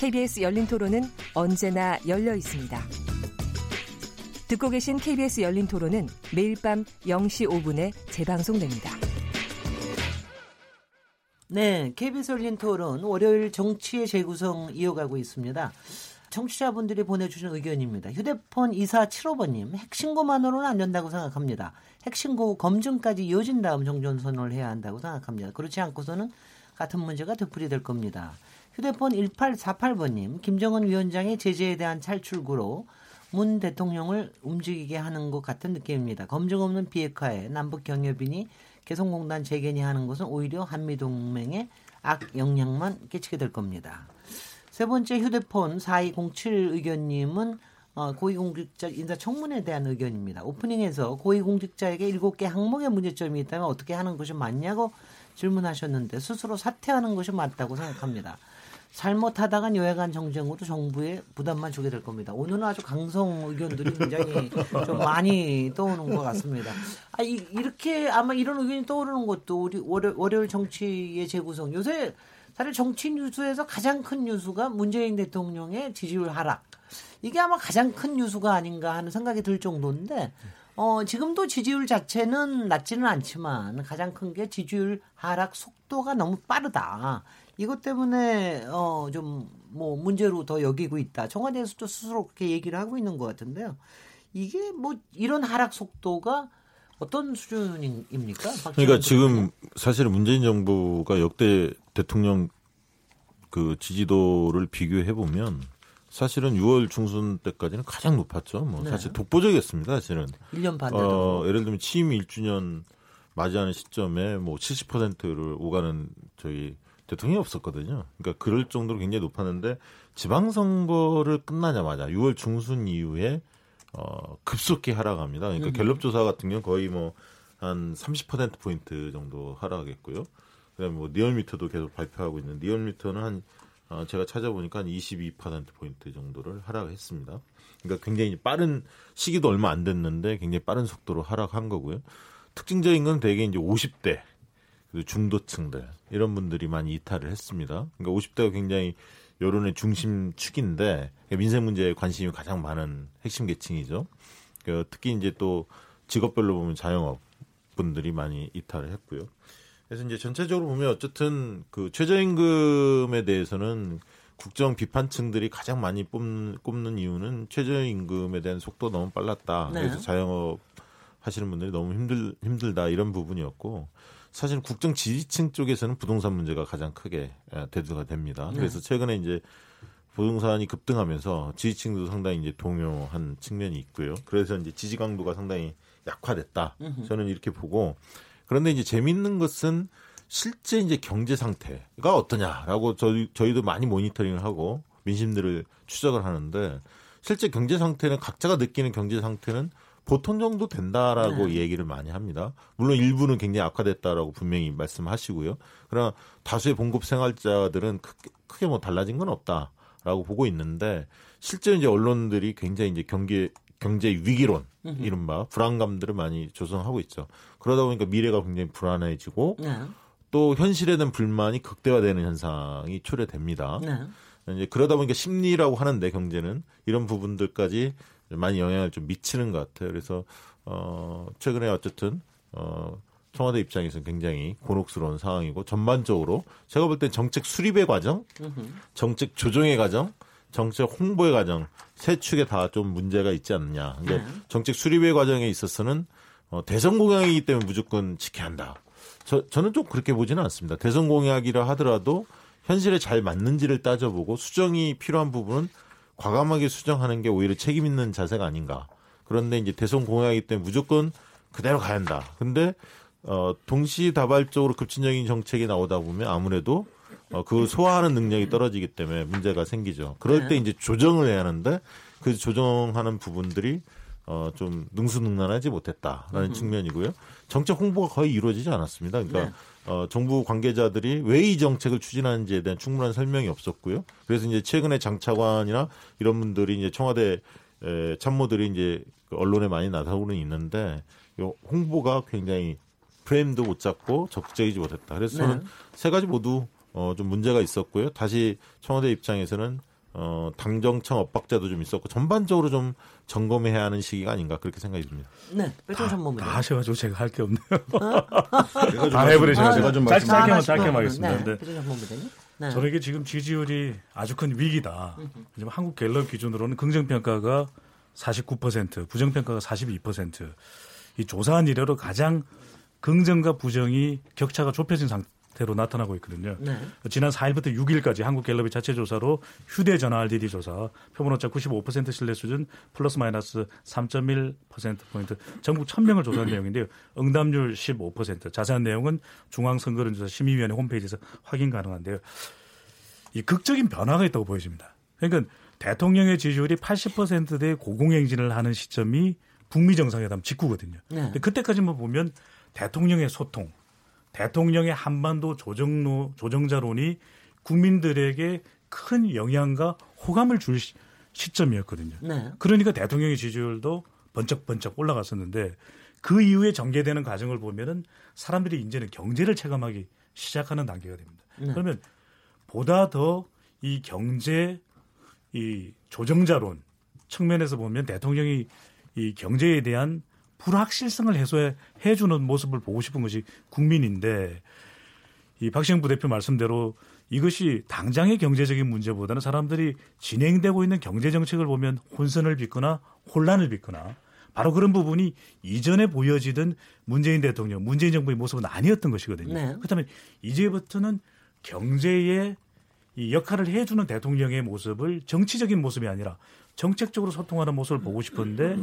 KBS 열린 토론은 언제나 열려 있습니다. 듣고 계신 KBS 열린 토론은 매일 밤 0시 5분에 재방송됩니다. 네, KBS 열린 토론 월요일 정치의 재구성 이어가고 있습니다. 청취자분들이 보내주신 의견입니다. 휴대폰 2475번님, 핵신고만으로는 안 된다고 생각합니다. 핵신고 검증까지 이어진 다음 정전선언을 해야 한다고 생각합니다. 그렇지 않고서는 같은 문제가 되풀이될 겁니다. 휴대폰 1848번님, 김정은 위원장의 제재에 대한 탈출구로 문 대통령을 움직이게 하는 것 같은 느낌입니다. 검증 없는 비핵화에 남북 경협인이 개성공단 재견이 하는 것은 오히려 한미동맹에 악 영향만 끼치게 될 겁니다. 세 번째 휴대폰 4207 의견님은 어, 고위공직자 인사청문회에 대한 의견입니다. 오프닝에서 고위공직자에게 7개 항목의 문제점이 있다면 어떻게 하는 것이 맞냐고 질문하셨는데 스스로 사퇴하는 것이 맞다고 생각합니다. 잘못하다간 여야간 정쟁으로 정부에 부담만 주게 될 겁니다. 오늘은 아주 강성 의견들이 굉장히 좀 많이 떠오르는 것 같습니다. 아, 이, 이렇게 아마 이런 의견이 떠오르는 것도 우리 월요, 월요일 정치의 재구성. 요새 사실 정치 뉴스에서 가장 큰 뉴스가 문재인 대통령의 지지율 하락. 이게 아마 가장 큰 뉴스가 아닌가 하는 생각이 들 정도인데, 어, 지금도 지지율 자체는 낮지는 않지만 가장 큰 게 지지율 하락 속도가 너무 빠르다. 이것 때문에 어 좀 뭐 문제로 더 여기고 있다. 청와대에서도 스스로 그렇게 얘기를 하고 있는 것 같은데요. 이게 뭐 이런 하락 속도가 어떤 수준입니까? 그러니까 지금 사실은 문재인 정부가 역대 대통령 그 지지도를 비교해 보면 사실은 6월 중순 때까지는 가장 높았죠. 뭐 네. 사실 독보적이었습니다. 사실은 1년 반 어, 예를 들면 취임 1주년 맞이하는 시점에 뭐 70%를 오가는 저희 대통령이 없었거든요. 그러니까 그럴 정도로 굉장히 높았는데 지방선거를 끝나자마자 6월 중순 이후에 어, 급속히 하락합니다. 그러니까 음. 갤럽 조사 같은 경우는 거의 뭐 한 30% 포인트 정도 하락했고요. 그다음에 뭐 리얼미터도 계속 발표하고 있는 리얼미터는 한 어, 제가 찾아보니까 한 22% 포인트 정도를 하락했습니다. 그러니까 굉장히 빠른 시기도 얼마 안 됐는데 굉장히 빠른 속도로 하락한 거고요. 특징적인 건 대개 이제 50대 그리고 중도층들 이런 분들이 많이 이탈을 했습니다. 그러니까 50대가 굉장히 여론의 중심축인데 민생 문제에 관심이 가장 많은 핵심 계층이죠. 그 특히 이제 또 직업별로 보면 자영업 분들이 많이 이탈을 했고요. 그래서 이제 전체적으로 보면 어쨌든 그 최저임금에 대해서는 국정 비판층들이 가장 많이 뽑는, 꼽는 이유는 최저임금에 대한 속도 너무 빨랐다. 네. 그래서 자영업 하시는 분들이 너무 힘들 힘들다 이런 부분이었고 사실 국정 지지층 쪽에서는 부동산 문제가 가장 크게 예, 대두가 됩니다. 네. 그래서 최근에 이제 부동산이 급등하면서 지지층도 상당히 이제 동요한 측면이 있고요. 그래서 이제 지지 강도가 상당히 약화됐다. 저는 이렇게 보고 그런데 이제 재밌는 것은 실제 이제 경제 상태가 어떠냐라고 저희 저희도 많이 모니터링을 하고 민심들을 추적을 하는데 실제 경제 상태는 각자가 느끼는 경제 상태는 보통 정도 된다라고 네. 얘기를 많이 합니다. 물론 일부는 굉장히 악화됐다라고 분명히 말씀하시고요. 그러나 다수의 봉급 생활자들은 크게, 크게 뭐 달라진 건 없다라고 보고 있는데 실제 이제 언론들이 굉장히 이제 경기 경제 위기론 이른바 불안감들을 많이 조성하고 있죠. 그러다 보니까 미래가 굉장히 불안해지고 네. 또 현실에 대한 불만이 극대화되는 현상이 초래됩니다. 네. 이제 그러다 보니까 심리라고 하는데 경제는 이런 부분들까지 많이 영향을 좀 미치는 것 같아요. 그래서 어 최근에 어쨌든 어 청와대 입장에서는 굉장히 곤혹스러운 상황이고 전반적으로 제가 볼 때 정책 수립의 과정, 정책 조정의 과정, 정책 홍보의 과정 세 축에 다 좀 문제가 있지 않느냐. 근데 네. 정책 수립의 과정에 있어서는 어, 대선 공약이기 때문에 무조건 지켜야 한다. 저, 저는 좀 그렇게 보지는 않습니다. 대선 공약이라 하더라도 현실에 잘 맞는지를 따져보고 수정이 필요한 부분은 과감하게 수정하는 게 오히려 책임 있는 자세가 아닌가. 그런데 이제 대선 공약이기 때문에 무조건 그대로 가야 한다. 근데 어 동시다발적으로 급진적인 정책이 나오다 보면 아무래도 어, 그 소화하는 능력이 떨어지기 때문에 문제가 생기죠. 그럴 때 네. 이제 조정을 해야 하는데 그 조정하는 부분들이 어, 좀 능수능란하지 못했다라는 음. 측면이고요. 정책 홍보가 거의 이루어지지 않았습니다. 그러니까 네. 어, 정부 관계자들이 왜 이 정책을 추진하는지에 대한 충분한 설명이 없었고요. 그래서 이제 최근에 장차관이나 이런 분들이 이제 청와대 에, 참모들이 이제 그 언론에 많이 나타오는 있는데 요 홍보가 굉장히 프레임도 못 잡고 적극적이지 못했다. 그래서 저는 네. 세 가지 모두 어, 좀 문제가 있었고요. 다시 청와대 입장에서는 어, 당정청 엇박자도 좀 있었고 전반적으로 좀 점검해야 하는 시기가 아닌가 그렇게 생각이 듭니다. 네, 배철 전문가. 다 하셔가지고 제가 할 게 없네요. 어? 다 해버리셔서 제가 좀 짧게 짧게만 짧게만 하겠습니다. 네, 네. 저는 이게 지금 지지율이 아주 큰 위기다. 지금 한국 갤럽 기준으로는 긍정 평가가 49%, 부정 평가가 42%. 이 조사한 이래로 가장 긍정과 부정이 격차가 좁혀진 상 태. 대로 나타나고 있거든요. 네. 지난 4일부터 6일까지 한국갤럽의 자체 조사로 휴대전화 RDD 조사 표본오차 95% 신뢰 수준 플러스 마이너스 3.1%포인트 전국 1000명을 조사한 내용인데요. 응답률 15% 자세한 내용은 중앙선거론조사 심의위원회 홈페이지에서 확인 가능한데요. 이 극적인 변화가 있다고 보여집니다. 그러니까 대통령의 지지율이 80%대 고공행진을 하는 시점이 북미 정상회담 직후거든요. 네. 그때까지만 보면 대통령의 소통, 대통령의 한반도 조정로, 조정자론이 국민들에게 큰 영향과 호감을 줄 시, 점이었거든요 네. 그러니까 대통령의 지지율도 번쩍번쩍 올라갔었는데 그 이후에 전개되는 과정을 보면은 사람들이 이제는 경제를 체감하기 시작하는 단계가 됩니다. 네. 그러면 보다 더 이 경제 이 조정자론 측면에서 보면 대통령이 이 경제에 대한 불확실성을 해소해 해주는 모습을 보고 싶은 것이 국민인데 이 박시영 부대표 말씀대로 이것이 당장의 경제적인 문제보다는 사람들이 진행되고 있는 경제 정책을 보면 혼선을 빚거나 혼란을 빚거나 바로 그런 부분이 이전에 보여지던 문재인 대통령, 문재인 정부의 모습은 아니었던 것이거든요. 네. 그렇다면 이제부터는 경제에 이 역할을 해주는 대통령의 모습을 정치적인 모습이 아니라 정책적으로 소통하는 모습을 보고 싶은데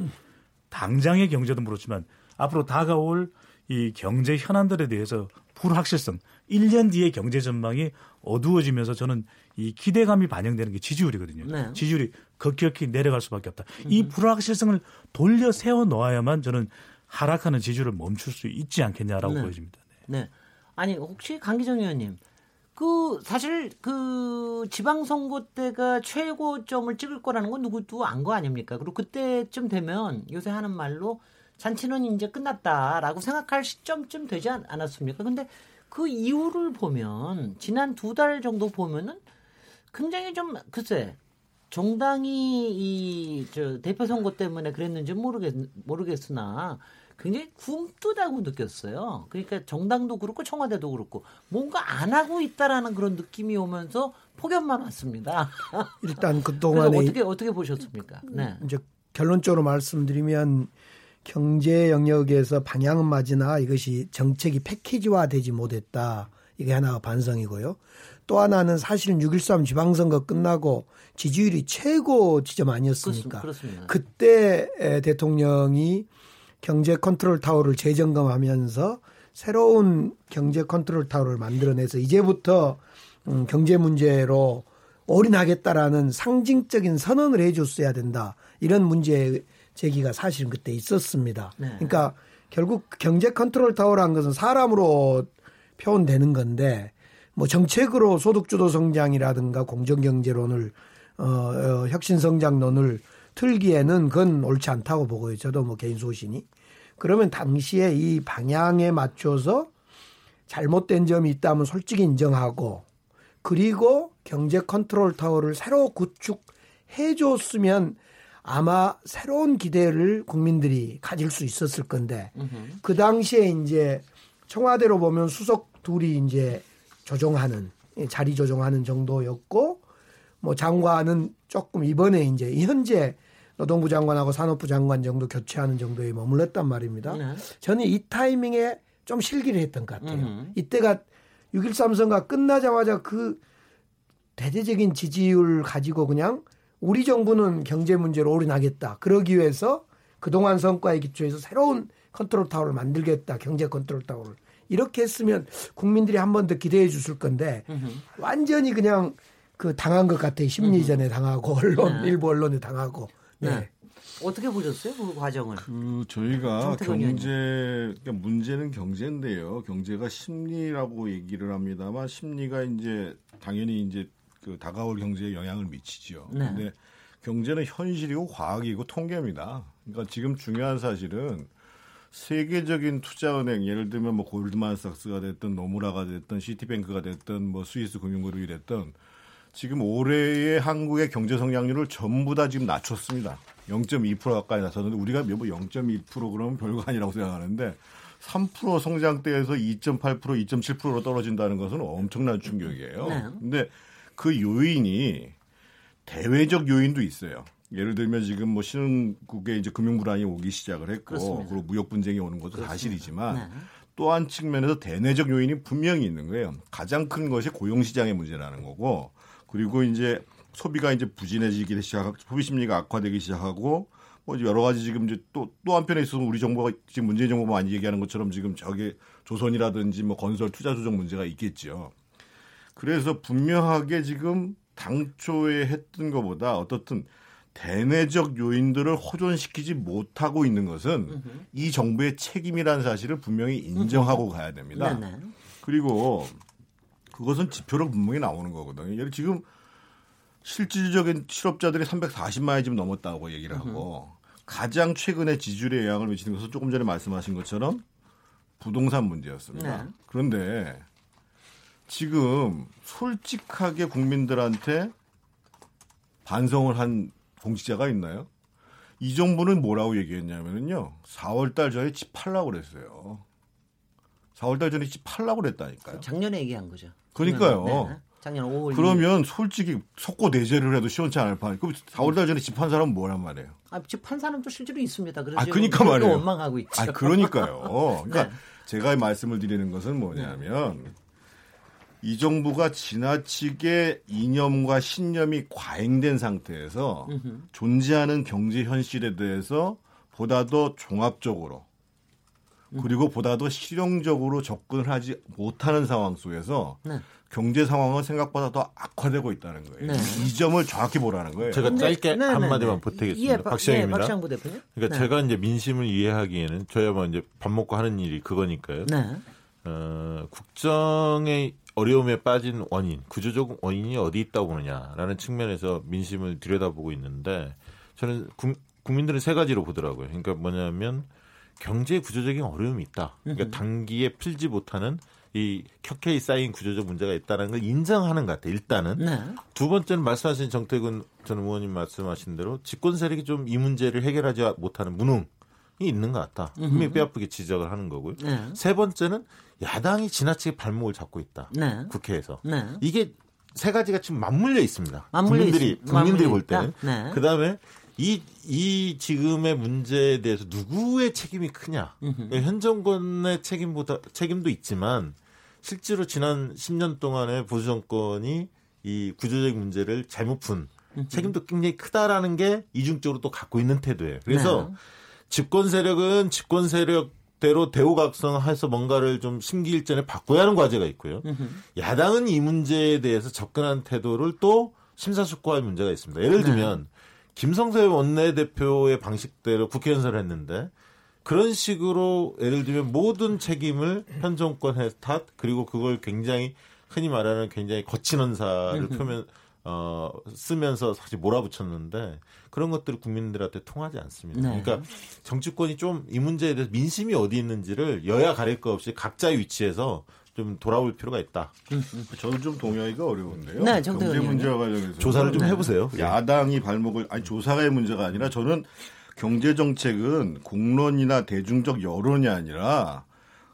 당장의 경제도 그렇지만 앞으로 다가올 이 경제 현안들에 대해서 불확실성, 1년 뒤의 경제 전망이 어두워지면서 저는 이 기대감이 반영되는 게 지지율이거든요. 네. 지지율이 급격히 내려갈 수밖에 없다. 음. 이 불확실성을 돌려 세워 놓아야만 저는 하락하는 지지율을 멈출 수 있지 않겠냐라고 네. 보여집니다. 네. 네. 아니 혹시 강기정 의원님 그 사실 그 지방선거 때가 최고점을 찍을 거라는 건 누구도 안 거 아닙니까? 그리고 그때쯤 되면 요새 하는 말로 잔치는 이제 끝났다라고 생각할 시점쯤 되지 않았습니까? 근데 그 이후를 보면 지난 두 달 정도 보면은 굉장히 좀 글쎄 정당이 이 저 대표 선거 때문에 그랬는지 모르겠 모르겠으나 굉장히 굼뜨다고 느꼈어요. 그러니까 정당도 그렇고 청와대도 그렇고 뭔가 안 하고 있다라는 그런 느낌이 오면서 폭염만 왔습니다. 일단 그동안에 어떻게 어떻게 보셨습니까? 네. 이제 결론적으로 말씀드리면 경제 영역에서 방향은 맞으나 이것이 정책이 패키지화되지 못했다. 이게 하나가 반성이고요. 또 하나는 사실은 6.13 지방선거 끝나고 지지율이 최고 지점 아니었습니까? 그렇습니다. 그때 대통령이 경제 컨트롤 타워를 재점검하면서 새로운 경제 컨트롤 타워를 만들어내서 이제부터 음, 경제 문제로 올인하겠다라는 상징적인 선언을 해줬어야 된다. 이런 문제 제기가 사실은 그때 있었습니다. 네. 그러니까 결국 경제 컨트롤 타워라는 것은 사람으로 표현되는 건데 뭐 정책으로 소득주도 성장이라든가 공정경제론을 어, 어 혁신성장론을 틀기에는 그건 옳지 않다고 보고요. 저도 뭐 개인 소신이. 그러면 당시에 이 방향에 맞춰서 잘못된 점이 있다면 솔직히 인정하고 그리고 경제 컨트롤 타워를 새로 구축해 줬으면 아마 새로운 기대를 국민들이 가질 수 있었을 건데 그 당시에 이제 청와대로 보면 수석 둘이 이제 조정하는 자리 조정하는 정도였고 뭐 장관은 조금 이번에 이제 현재 노동부 장관하고 산업부 장관 정도 교체하는 정도에 머물렀단 말입니다. 네. 저는 이 타이밍에 좀 실기를 했던 것 같아요. 음흠. 이때가 6.13 선거 끝나자마자 그 대대적인 지지율 가지고 그냥 우리 정부는 경제 문제로 올인하겠다. 그러기 위해서 그동안 성과에 기초해서 새로운 컨트롤 타워를 만들겠다. 경제 컨트롤 타워를. 이렇게 했으면 국민들이 한 번 더 기대해 줬을 건데 완전히 그냥 그 당한 것 같아요. 심리전에 당하고 언론 네. 일부 언론에 당하고. 네. 네. 어떻게 보셨어요 그 과정을? 그 저희가 경제 그러니까 문제는 경제인데요. 경제가 심리라고 얘기를 합니다만 심리가 이제 당연히 이제 그 다가올 경제에 영향을 미치죠. 네. 근데 경제는 현실이고 과학이고 통계입니다. 그러니까 지금 중요한 사실은 세계적인 투자은행 예를 들면 뭐 골드만삭스가 됐든 노무라가 됐든 시티뱅크가 됐든 뭐 스위스 금융그룹이 됐든 지금 올해의 한국의 경제 성장률을 전부 다 지금 낮췄습니다. 0.2% 가까이 낮췄는데 우리가 뭐0.2% 그러면 별거 아니라고 생각하는데 3% 성장대에서 2.8% 2.7%로 떨어진다는 것은 엄청난 충격이에요. 네. 근데 그 요인이 대외적 요인도 있어요. 예를 들면 지금 뭐 신흥국에 이제 금융 불안이 오기 시작을 했고 그렇습니다. 그리고 무역 분쟁이 오는 것도 그렇습니다. 사실이지만 네. 또한 측면에서 대내적 요인이 분명히 있는 거예요. 가장 큰 것이 고용 시장의 문제라는 거고 그리고 이제 소비가 이제 부진해지기 시작하고 소비 심리가 악화되기 시작하고 뭐 여러 가지 지금 이제 또 또 한편에 있어서 우리 정부가 지금 문재인 정부가 많이 얘기하는 것처럼 지금 저기 조선이라든지 뭐 건설 투자 조정 문제가 있겠죠. 그래서 분명하게 지금 당초에 했던 것보다 어떻든 대내적 요인들을 호전시키지 못하고 있는 것은 이 정부의 책임이라는 사실을 분명히 인정하고 가야 됩니다. 네네. 그리고 그것은 지표로 분명히 나오는 거거든요. 예를 지금 실질적인 실업자들이 340만이 지금 넘었다고 얘기를 하고 가장 최근에 지지율에 영향을 미치는 것은 조금 전에 말씀하신 것처럼 부동산 문제였습니다. 네. 그런데 지금 솔직하게 국민들한테 반성을 한 공직자가 있나요? 이 정부는 뭐라고 얘기했냐면요. 4월 달 전에 집 팔라고 그랬어요. 4월 달 전에 집 팔라고 그랬다니까요. 작년에 얘기한 거죠. 그러니까요. 네. 작년 5월. 그러면 2일. 솔직히 속고 내재를 해도 시원치 않을 판. 그럼 4월 달 전에 집판 사람 은 뭐란 말이에요? 아, 집판 사람도 실제로 있습니다. 그래서 아, 그러니까 말이에요. 원망하고 있죠. 아, 그러니까요. 그러니까 네. 제가 말씀을 드리는 것은 뭐냐면 네. 이 정부가 지나치게 이념과 신념이 과잉된 상태에서. 존재하는 경제 현실에 대해서 보다 더 종합적으로 그리고 보다 더 실용적으로 접근을 하지 못하는 상황 속에서 네. 경제 상황은 생각보다 더 악화되고 있다는 거예요. 네. 이 점을 정확히 보라는 거예요. 제가 짧게 네, 네 한마디만 네. 보태겠습니다. 예, 박시영입니다. 예, 그러니까 네. 제가 이제 민심을 이해하기에는 저야 뭐 이제 밥 먹고 하는 일이 그거니까요. 네. 어, 국정의 어려움에 빠진 원인, 구조적 원인이 어디 있다고 보느냐라는 측면에서 민심을 들여다보고 있는데 저는 구, 국민들은 세 가지로 보더라고요. 그러니까 뭐냐면 경제 구조적인 어려움이 있다. 그러니까 단기에 풀지 못하는 이 켜켜이 쌓인 구조적 문제가 있다는 걸 인정하는 것 같아요. 일단은 네. 두 번째는 말씀하신 정태근 전 의원님 말씀하신 대로 집권 세력이 좀 이 문제를 해결하지 못하는 무능이 있는 것 같다. 분명히 뼈아프게 지적을 하는 거고요. 네. 세 번째는 야당이 지나치게 발목을 잡고 있다. 네. 국회에서 네. 이게 세 가지가 지금 맞물려 있습니다. 맞물려 국민들이 있, 국민들이 볼 때는 네. 그다음에 이, 이 지금의 문제에 대해서 누구의 책임이 크냐. 그러니까 현 정권의 책임보다, 책임도 있지만 실제로 지난 10년 동안의 보수 정권이 이 구조적 문제를 잘못 푼 책임도 굉장히 크다라는 게 이중적으로 또 갖고 있는 태도예요. 그래서 네. 집권 세력은 집권 세력대로 대우각성해서 뭔가를 좀 심기일전에 바꿔야 하는 과제가 있고요. 야당은 이 문제에 대해서 접근한 태도를 또 심사숙고할 문제가 있습니다. 예를 네. 들면 김성세 원내대표의 방식대로 국회 연설을 했는데 그런 식으로 예를 들면 모든 책임을 현 정권의 탓 그리고 그걸 굉장히 흔히 말하는 굉장히 거친 언사를 표면 어 쓰면서 사실 몰아붙였는데 그런 것들이 국민들한테 통하지 않습니다. 네. 그러니까 정치권이 좀 이 문제에 대해서 민심이 어디 있는지를 여야 가릴 것 없이 각자의 위치에서 좀 돌아올 필요가 있다. 저는 좀 동의하기가 어려운데요. 네, 경제 문제와 관련해서 조사를 좀 해보세요. 예. 야당이 발목을 아니 조사의 문제가 아니라 저는 경제 정책은 공론이나 대중적 여론이 아니라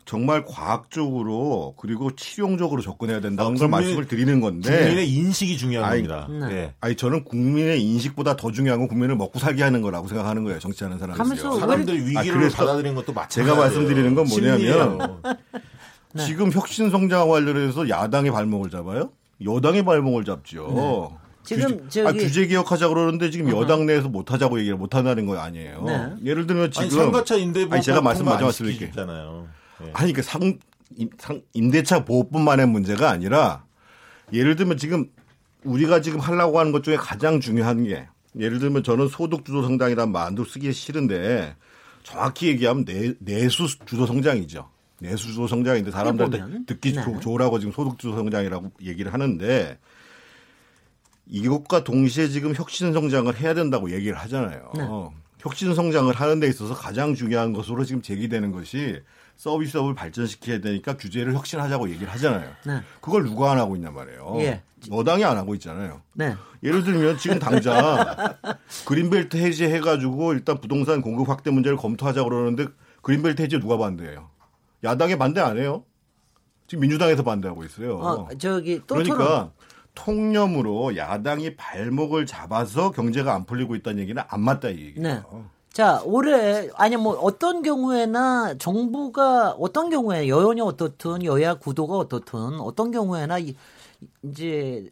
정말 과학적으로 그리고 실용적으로 접근해야 된다는 아, 걸 말씀을 드리는 건데 국민의 인식이 중요한 아니, 겁니다. 네. 네. 아니 저는 국민의 인식보다 더 중요한 건 국민을 먹고 살게 하는 거라고 생각하는 거예요. 정치하는 사람들이. 사람들이 위기를 아, 받아들이는 것도 마찬가지. 제가 말씀드리는 건 뭐냐면 네. 지금 혁신 성장 관련해서 야당의 발목을 잡아요? 여당의 발목을 잡죠. 네. 지금 규제, 저기 아, 규제 개혁하자 그러는데 지금 uh-huh. 여당 내에서 못 하자고 얘기를 못 한다는 거 아니에요. 네. 예를 들면 지금 아니, 상가차 임대부 아니 제가 말씀 마저 말씀드릴게요. 네. 아니 그상 임대차 보호뿐만의 문제가 아니라 예를 들면 지금 우리가 지금 하려고 하는 것 중에 가장 중요한 게 예를 들면 저는 소득 주도 성장이란 말도 쓰기 싫은데 정확히 얘기하면 내, 내수 주도 성장이죠. 내수 주도 성장인데 사람들한테 듣기 네. 좋으라고 지금 소득 주도 성장이라고 얘기를 하는데 이것과 동시에 지금 혁신 성장을 해야 된다고 얘기를 하잖아요. 네. 혁신 성장을 하는 데 있어서 가장 중요한 것으로 지금 제기되는 것이 서비스업을 발전시켜야 되니까 규제를 혁신하자고 얘기를 하잖아요. 네. 그걸 누가 안 하고 있냔 말이에요. 예. 여당이 안 하고 있잖아요. 네. 예를 들면 지금 당장 그린벨트 해제해가지고 일단 부동산 공급 확대 문제를 검토하자 고 그러는데 그린벨트 해제 누가 반대해요? 야당이 반대 안 해요? 지금 민주당에서 반대하고 있어요. 어, 저기 또 그러니까 통념으로 야당이 발목을 잡아서 경제가 안 풀리고 있다는 얘기는 안 맞다 이 얘기예요. 네. 자, 올해 아니 뭐 어떤 경우에나 정부가 어떤 경우에 여론이 어떻든 여야 구도가 어떻든 어떤 경우에나 이제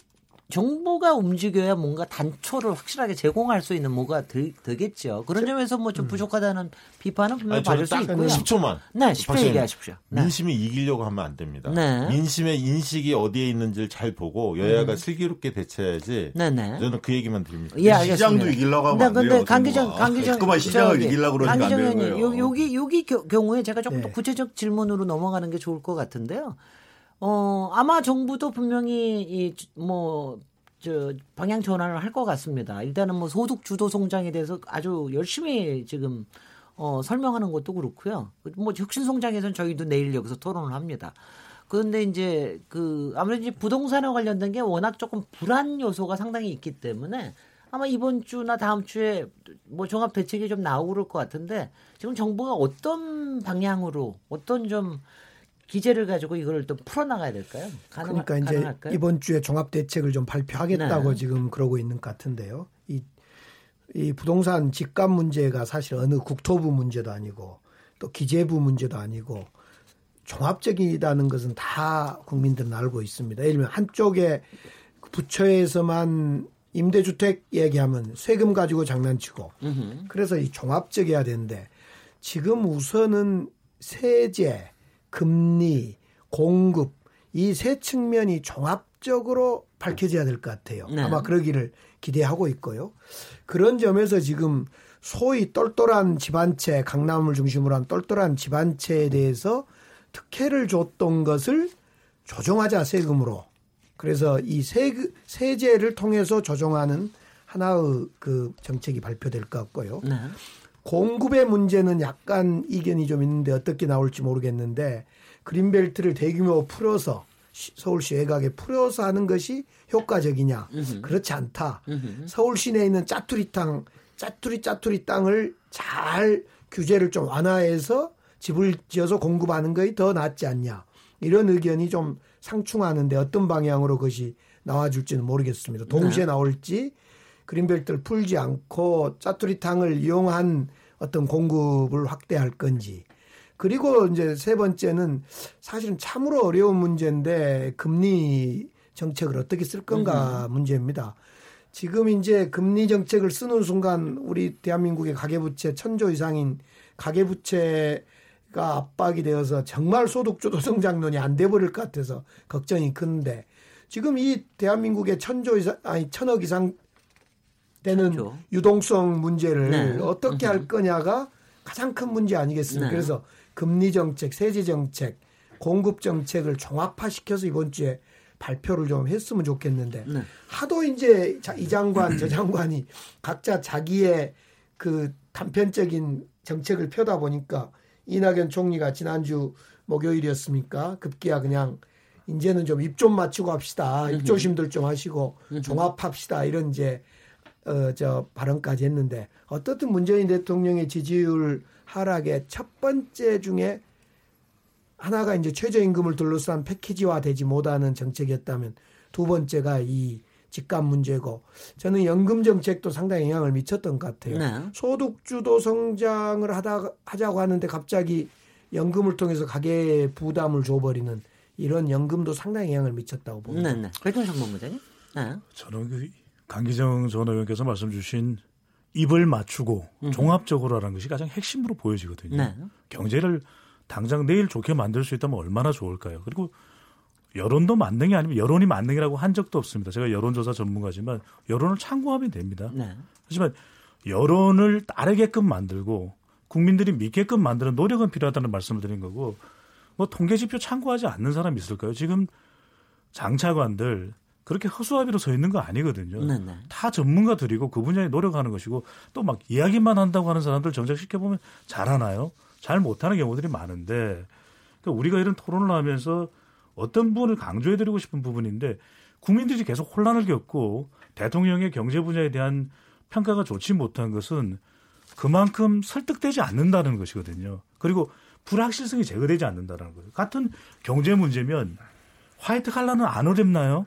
정부가 움직여야 뭔가 단초를 확실하게 제공할 수 있는 뭐가 되, 겠죠 그런 점에서 뭐좀 음. 부족하다는 비판은 분명히 받을 수 있고요. 10초만. 네, 10초 얘기하십시오. 네. 민심이 이기려고 하면 안 됩니다. 네. 민심의 인식이 어디에 있는지를 잘 보고 여야가 음. 슬기롭게 대처해야지. 네, 네. 저는 그 얘기만 드립니다. 예, 시장도 이기려고 하면 네, 안 돼요. 강기정, 강기정. 그만 시장을 이기려고 그러니까 안 되는 거예요. 여기, 여기 경우에 제가 조금 더 네. 구체적 질문으로 넘어가는 게 좋을 것 같은데요. 어, 아마 정부도 분명히 이, 뭐, 저, 방향 전환을 할 것 같습니다. 일단은 뭐 소득 주도 성장에 대해서 아주 열심히 지금, 어, 설명하는 것도 그렇고요. 뭐 혁신 성장에서는 저희도 내일 여기서 토론을 합니다. 그런데 이제 그 아무래도 이제 부동산에 관련된 게 워낙 조금 불안 요소가 상당히 있기 때문에 아마 이번 주나 다음 주에 뭐 종합 대책이 좀 나오고 그럴 것 같은데 지금 정부가 어떤 방향으로 어떤 좀 기재를 가지고 이걸 또 풀어나가야 될까요? 가능, 그러니까 이제 가능할까요? 이번 주에 종합 대책을 좀 발표하겠다고 네. 지금 그러고 있는 것 같은데요. 이, 이 부동산 집값 문제가 사실 어느 국토부 문제도 아니고 또 기재부 문제도 아니고 종합적이다는 것은 다 국민들은 알고 있습니다. 예를 들면 한쪽에 부처에서만 임대주택 얘기하면 세금 가지고 장난치고 그래서 이 종합적이어야 되는데 지금 우선은 세제 금리, 공급 이 세 측면이 종합적으로 밝혀져야 될 것 같아요. 네. 아마 그러기를 기대하고 있고요. 그런 점에서 지금 소위 똘똘한 집안채, 강남을 중심으로 한 똘똘한 집안채에 대해서 특혜를 줬던 것을 조정하자 세금으로. 그래서 이 세, 세제를 통해서 조정하는 하나의 그 정책이 발표될 것 같고요. 네. 공급의 문제는 약간 이견이 좀 있는데 어떻게 나올지 모르겠는데 그린벨트를 대규모 풀어서 서울 시 외곽에 풀어서 하는 것이 효과적이냐? 으흠. 그렇지 않다. 으흠. 서울 시내에 있는 짜투리땅, 짜투리 짜투리 땅을 잘 규제를 좀 완화해서 집을 지어서 공급하는 것이 더 낫지 않냐? 이런 의견이 좀 상충하는데 어떤 방향으로 그것이 나와줄지는 모르겠습니다. 동시에 네. 나올지 그린벨트를 풀지 않고 짜투리탕을 이용한 어떤 공급을 확대할 건지. 그리고 이제 세 번째는 사실은 참으로 어려운 문제인데 금리 정책을 어떻게 쓸 건가 음. 문제입니다. 지금 이제 금리 정책을 쓰는 순간 우리 대한민국의 가계부채 천조 이상인 가계부채가 압박이 되어서 정말 소득주도 성장론이 안 돼버릴 것 같아서 걱정이 큰데 지금 이 대한민국의 천조 이상 아니 천억 이상 되는 그렇죠. 유동성 문제를 네. 어떻게 할 거냐가 가장 큰 문제 아니겠습니까? 네. 그래서 금리 정책, 세제 정책, 공급 정책을 종합화시켜서 이번 주에 발표를 좀 했으면 좋겠는데 네. 하도 이제 이 장관 저 장관이 각자 자기의 그 단편적인 정책을 펴다 보니까 이낙연 총리가 지난주 목요일이었습니까? 급기야 그냥 이제는 좀 입좀 맞추고 합시다. 입조심들 좀 하시고 종합합시다. 이런 이제 어, 저 발언까지 했는데 어떻든 문재인 대통령의 지지율 하락의 첫 번째 중에 하나가 이제 최저임금을 둘러싼 패키지화 되지 못하는 정책이었다면 두 번째가 이 집값 문제고 저는 연금 정책도 상당히 영향을 미쳤던 것 같아요. 네. 소득주도 성장을 하다 하자고 하는데 갑자기 연금을 통해서 가계 부담을 줘버리는 이런 연금도 상당히 영향을 미쳤다고 봅니다. 네, 네. 백동석 본부장님. 네. 저는 그 강기정 전 의원께서 말씀 주신 입을 맞추고 음. 종합적으로 하는 것이 가장 핵심으로 보여지거든요. 네. 경제를 당장 내일 좋게 만들 수 있다면 얼마나 좋을까요? 그리고 여론도 만능이 아니면 여론이 만능이라고 한 적도 없습니다. 제가 여론조사 전문가지만 여론을 참고하면 됩니다. 네. 하지만 여론을 따르게끔 만들고 국민들이 믿게끔 만드는 노력은 필요하다는 말씀을 드린 거고 뭐 통계지표 참고하지 않는 사람이 있을까요? 지금 장차관들 그렇게 허수아비로 서 있는 거 아니거든요. 네네. 네. 다 전문가들이고 그 분야에 노력하는 것이고 또 막 이야기만 한다고 하는 사람들 정작 시켜보면 잘하나요? 잘 못하는 경우들이 많은데 그러니까 우리가 이런 토론을 하면서 어떤 부분을 강조해드리고 싶은 부분인데 국민들이 계속 혼란을 겪고 대통령의 경제 분야에 대한 평가가 좋지 못한 것은 그만큼 설득되지 않는다는 것이거든요. 그리고 불확실성이 제거되지 않는다는 거예요. 같은 경제 문제면 화이트 칼라는 안 어렵나요?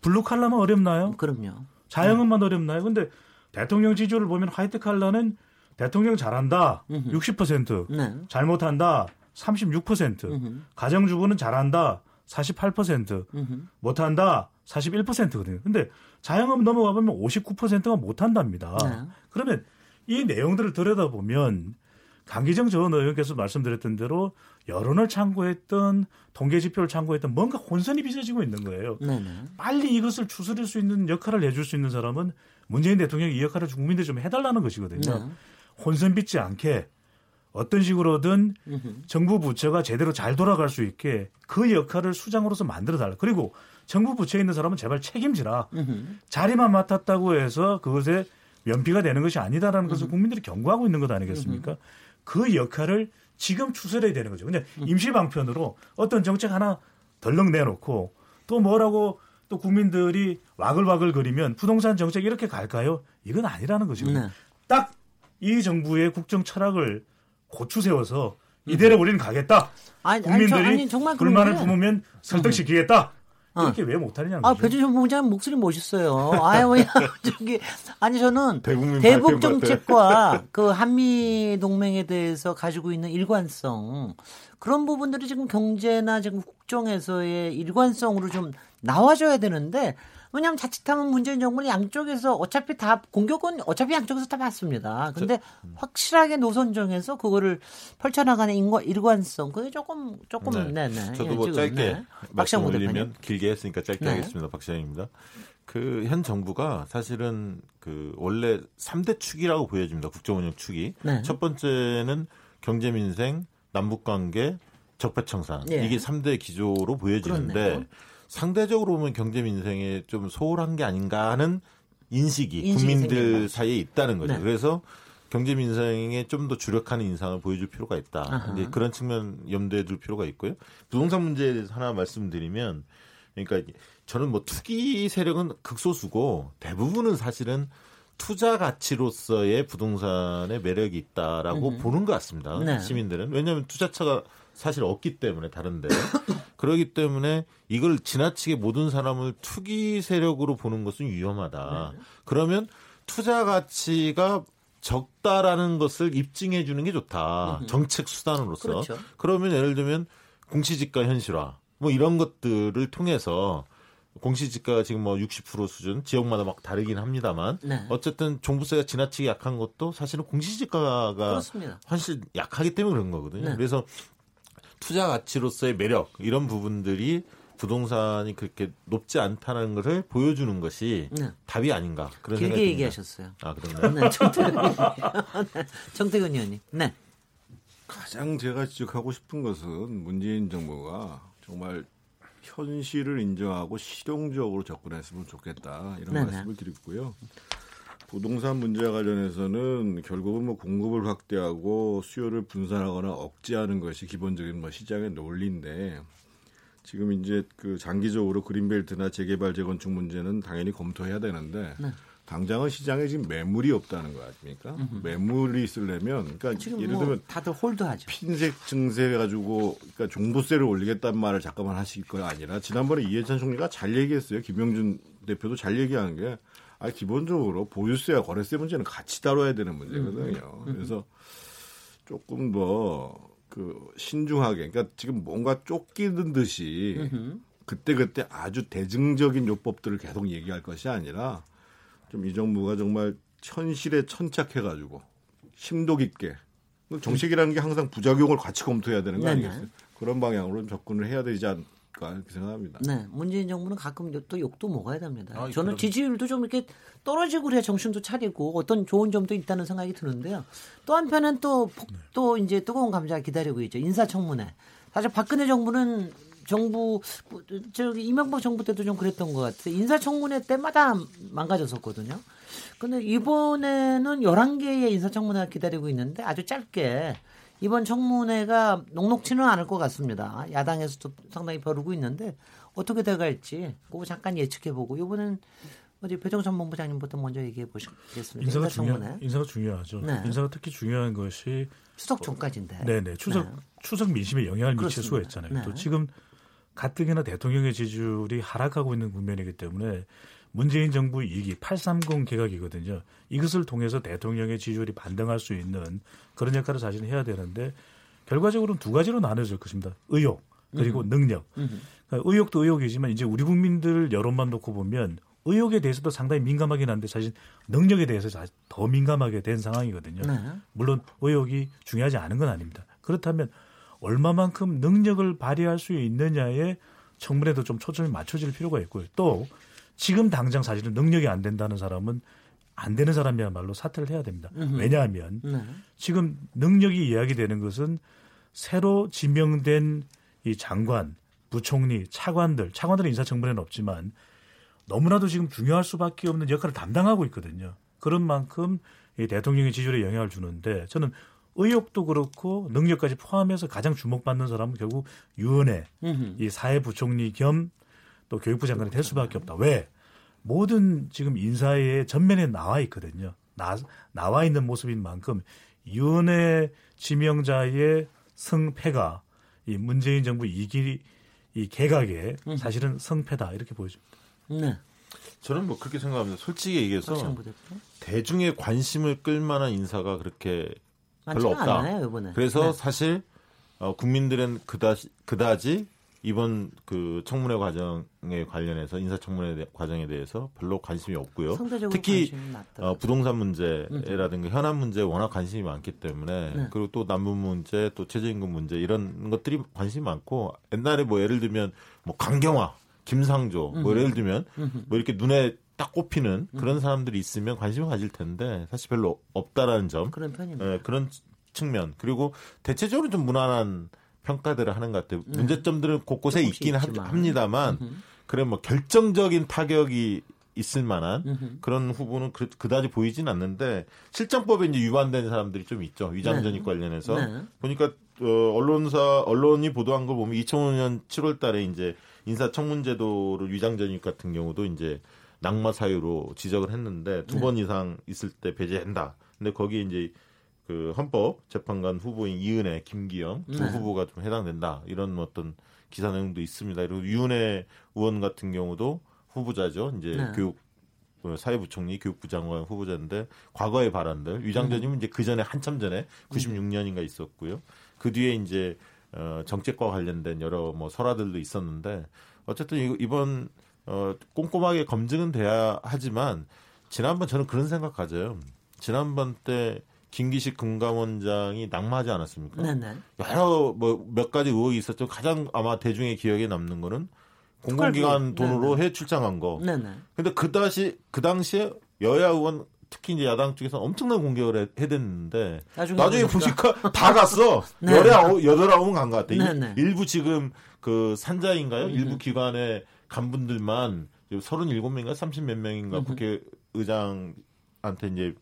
블루 칼라만 어렵나요? 그럼요. 자영업만 네. 어렵나요? 근데 대통령 지지율을 보면 화이트 칼라는 대통령 잘한다 60%, 네. 잘못한다 36%, 음흠. 가정주부는 잘한다 48%, 음흠. 못한다 41%거든요. 근데 자영업 넘어가 보면 59%가 못한답니다. 네. 그러면 이 내용들을 들여다보면 강기정 전 의원께서 말씀드렸던 대로 여론을 참고했던 통계 지표를 참고했던 뭔가 혼선이 빚어지고 있는 거예요. 네네. 빨리 이것을 추스릴 수 있는 역할을 해줄 수 있는 사람은 문재인 대통령이 이 역할을 국민들 좀 해달라는 것이거든요. 네. 혼선 빚지 않게 어떤 식으로든 정부 부처가 제대로 잘 돌아갈 수 있게 그 역할을 수장으로서 만들어 달라. 그리고 정부 부처에 있는 사람은 제발 책임지라. 자리만 맡았다고 해서 그것에 면피가 되는 것이 아니다라는 것을 국민들이 경고하고 있는 것 아니겠습니까? 그 역할을 지금 추설해야 되는 거죠. 근데 임시 방편으로 어떤 정책 하나 덜렁 내놓고 또 뭐라고 또 국민들이 와글와글 거리면 부동산 정책 이렇게 갈까요? 이건 아니라는 거죠. 네. 딱이 정부의 국정 철학을 고추 세워서 이대로 음. 우리는 가겠다. 아니, 국민들이 아니, 저, 아니, 불만을 품으면 설득시키겠다. 어. 이렇게 왜 못하느냐는 아, 배준현 부장님 목소리 멋있어요. 아유, 뭐야, 저기, 아니, 저는 대북 정책과 그 한미 동맹에 대해서 가지고 있는 일관성, 그런 부분들이 지금 경제나 지금 국정에서의 일관성으로 좀 나와줘야 되는데, 왜냐하면 자칫하면 문재인 정부는 양쪽에서 어차피 다 공격은 어차피 양쪽에서 다 받습니다. 근데 저, 음. 확실하게 노선 정해서 그거를 펼쳐나가는 인과, 일관성 그게 조금 조금 네, 네. 저도 뭐 짧게 네. 말씀 올리면 길게 했으니까 짧게 네. 하겠습니다. 박시장입니다. 그 현 정부가 사실은 그 원래 3대 축이라고 보여집니다. 국정운영 축이. 네. 첫 번째는 경제 민생, 남북 관계, 적폐청산. 예. 이게 3대 기조로 보여지는데 그렇네요. 상대적으로 보면 경제 민생에 좀 소홀한 게 아닌가 하는 인식이 국민들 사이에 있다는 거죠. 네. 그래서 경제 민생에 좀 더 주력하는 인상을 보여줄 필요가 있다. 이제 그런 측면 염두에 둘 필요가 있고요. 부동산 문제에 대해서 하나 말씀드리면 그러니까 저는 뭐 투기 세력은 극소수고 대부분은 사실은 투자 가치로서의 부동산의 매력이 있다라고 음. 보는 것 같습니다. 네. 시민들은 왜냐하면 투자처가 사실 없기 때문에 다른데 그러기 때문에 이걸 지나치게 모든 사람을 투기 세력으로 보는 것은 위험하다. 네. 그러면 투자 가치가 적다라는 것을 입증해 주는 게 좋다. 정책 수단으로서. 그렇죠. 그러면 예를 들면 공시지가 현실화 뭐 이런 것들을 통해서 공시지가가 지금 뭐 60% 수준 지역마다 막 다르긴 합니다만 네. 어쨌든 종부세가 지나치게 약한 것도 사실은 공시지가가 그렇습니다. 훨씬 약하기 때문에 그런 거거든요. 네. 그래서 투자 가치로서의 매력 이런 부분들이 부동산이 그렇게 높지 않다는 것을 보여주는 것이 네. 답이 아닌가 그런 길게 생각이 얘기하셨어요. 아 그런가요? 네, 정태근, 정태근 의원님. 네. 가장 제가 지적하고 싶은 것은 문재인 정부가 정말 현실을 인정하고 실용적으로 접근했으면 좋겠다 이런 네네. 말씀을 드리고요. 부동산 문제와 관련해서는 결국은 뭐 공급을 확대하고 수요를 분산하거나 억제하는 것이 기본적인 뭐 시장의 논리인데 지금 이제 그 장기적으로 그린벨트나 재개발 재건축 문제는 당연히 검토해야 되는데 네. 당장은 시장에 지금 매물이 없다는 거 아닙니까? 음흠. 매물이 있으려면 그러니까 예를 뭐 들면 다들 홀드하죠. 핀셋 증세 가지고 그러니까 종부세를 올리겠다는 말을 잠깐만 하실 거 아니라 지난번에 이해찬 총리가 잘 얘기했어요. 김영준 대표도 잘 얘기한 게 아, 기본적으로 보유세와 거래세 문제는 같이 다뤄야 되는 문제거든요. 음, 음. 그래서 조금 더 그 신중하게, 그러니까 지금 뭔가 쫓기는 듯이 그때 그때 아주 대증적인 요법들을 계속 얘기할 것이 아니라 좀 이 정부가 정말 현실에 천착해 가지고 심도 깊게 정책이라는 게 항상 부작용을 같이 검토해야 되는 거. 아니겠어요? 그런 방향으로 접근을 해야 되지 않 을까 이렇게 생각합니다. 네, 문재인 정부는 가끔 또 욕도 먹어야 됩니다. 아, 저는 그럼... 지지율도 좀 이렇게 떨어지고 그래야 정신도 차리고 어떤 좋은 점도 있다는 생각이 드는데요. 또 한편은 또또 또 이제 뜨거운 감자가 기다리고 있죠. 인사청문회. 사실 박근혜 정부는 정부 저기 이명박 정부 때도 좀 그랬던 것 같아요. 인사청문회 때마다 망가졌었거든요. 근데 이번에는 11개의 인사청문회가 기다리고 있는데 아주 짧게 이번 청문회가 녹록치는 않을 것 같습니다. 야당에서도 상당히 벼르고 있는데 어떻게 돼갈지 그거 잠깐 예측해보고 이번엔 어디 배정선 본부장님부터 먼저 얘기해 보시겠습니다. 인사가 인사 중요 인사가 중요하죠. 네. 인사가 특히 중요한 것이 추석 전까지인데. 네네 추석 네. 추석 민심에 영향을 미칠 수가 있잖아요. 네. 또 지금 가뜩이나 대통령의 지지율이 하락하고 있는 국면이기 때문에 문재인 정부 2기 830 개각이거든요. 이것을 통해서 대통령의 지지율이 반등할 수 있는 그런 역할을 사실 해야 되는데 결과적으로는 두 가지로 나눠질 것입니다. 의욕 그리고 음. 능력. 음. 그러니까 의욕도 의욕이지만 이제 우리 국민들 여론만 놓고 보면 의욕에 대해서도 상당히 민감하긴 한데 사실 능력에 대해서 더 민감하게 된 상황이거든요. 네. 물론 의욕이 중요하지 않은 건 아닙니다. 그렇다면 얼마만큼 능력을 발휘할 수 있느냐에 청문회도 좀 초점이 맞춰질 필요가 있고요. 또 지금 당장 사실은 능력이 안 된다는 사람은 안 되는 사람이야말로 사퇴를 해야 됩니다. 왜냐하면 네. 지금 능력이 이야기되는 것은 새로 지명된 이 장관, 부총리, 차관들, 차관들은 인사청문회는 없지만 너무나도 지금 중요할 수밖에 없는 역할을 담당하고 있거든요. 그런 만큼 이 대통령의 지지율에 영향을 주는데 저는 의욕도 그렇고 능력까지 포함해서 가장 주목받는 사람은 결국 유은혜 이 사회부총리 겸 또 교육부 장관이 될 수밖에 없다. 왜? 모든 지금 인사의 전면에 나와 있거든요. 나, 나와 있는 모습인 만큼 유은혜 지명자의 성패가 이 문재인 정부 이기 이 개각의 사실은 성패다 이렇게 보여집니다. 네. 저는 뭐 그렇게 생각합니다. 솔직히 얘기해서 대중의 관심을 끌만한 인사가 그렇게 별로 없다. 않아요, 그래서 네. 사실 어, 국민들은 그다지, 그다지 이번 그 청문회 과정에 관련해서 인사청문회 과정에 대해서 별로 관심이 없고요. 특히 어, 부동산 문제라든가 현안 문제에 워낙 관심이 많기 때문에 네. 그리고 또 남북 문제, 또 최저임금 문제 이런 것들이 관심이 많고 옛날에 뭐 예를 들면 뭐 강경화, 김상조 뭐 예를 들면 뭐 이렇게 눈에 딱 꼽히는 그런 음. 사람들이 있으면 관심을 가질 텐데 사실 별로 없다라는 점. 그런 편입니다. 네, 그런 측면 그리고 대체적으로 좀 무난한 평가들을 하는 것 같아요. 네. 문제점들은 곳곳에 있긴 있지만. 합니다만 그래 뭐 결정적인 타격이 있을 만한 음흠. 그런 후보는 그, 그다지 보이진 않는데 실정법에 이제 위반된 사람들이 좀 있죠. 위장 전입 네. 관련해서 네. 보니까 어, 언론사 언론이 보도한 걸 보면 2005년 7월달에 이제 인사청문제도를 위장 전입 같은 경우도 이제 낙마 사유로 지적을 했는데 두번 네. 이상 있을 때 배제한다. 근데 거기에 이제 그 헌법 재판관 후보인 이은혜, 김기영 두 네. 후보가 좀 해당된다. 이런 어떤 기사 내용도 있습니다. 그리고 유은혜 의원 같은 경우도 후보자죠. 이제 네. 교육 그 사회부총리, 교육부 장관 후보자인데 과거의 발언들 위장전임은 음. 이제 그 전에 한참 전에 96년인가 있었고요. 그 뒤에 이제 어 정책과 관련된 여러 뭐 설화들도 있었는데 어쨌든 이번 어, 꼼꼼하게 검증은 돼야 하지만 지난번 저는 그런 생각 가져요. 지난번 때 김기식 금감원장이 낙마하지 않았습니까? 네네. 여러 뭐 몇 가지 의혹이 있었죠. 가장 아마 대중의 기억에 남는 거는 공공기관 돈으로 네네. 해외 출장한 거. 네네. 근데 그 다시 그 당시에 여야 의원 특히 이제 야당 쪽에서 엄청난 공격을 해, 대는데 나중에, 나중에 보니까 다 갔어. 네. 열에 아홉, 여덟 아홉은 간 것 같아. 네네. 일부 지금 그 산자인가요? 음. 일부 기관의 간분들만 37명인가 30몇 명인가 국회 의장한테 이제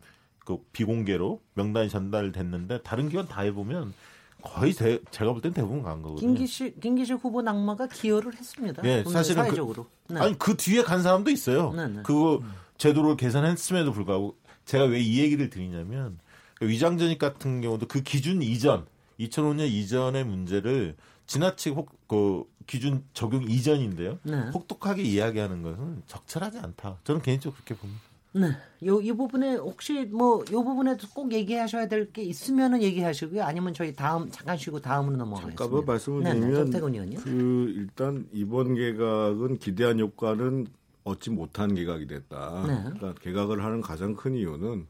그 비공개로 명단이 전달됐는데 다른 기관 다 해보면 거의 대, 제가 볼 땐 대부분 간 거거든요. 김기식 김기식 후보 낙마가 기여를 했습니다. 네, 사실은 그 사회적으로. 그, 네. 아니 그 뒤에 간 사람도 있어요. 네, 네. 그 제도를 개선했음에도 불구하고 제가 왜 이 얘기를 드리냐면 위장전입 같은 경우도 그 기준 이전 2005년 이전의 문제를 지나치게 혹, 그 기준 적용 이전인데요. 네. 혹독하게 이야기하는 것은 적절하지 않다. 저는 개인적으로 그렇게 봅니다. 네. 요, 이 부분에 혹시 뭐, 요 부분에도 꼭 얘기하셔야 될 게 있으면은 얘기하시고요. 아니면 저희 다음, 잠깐 쉬고 다음으로 넘어가겠습니다. 잠깐 말씀을 네, 네. 드리면. 네, 그, 일단 이번 개각은 기대한 효과는 얻지 못한 개각이 됐다. 네. 그러니까 개각을 하는 가장 큰 이유는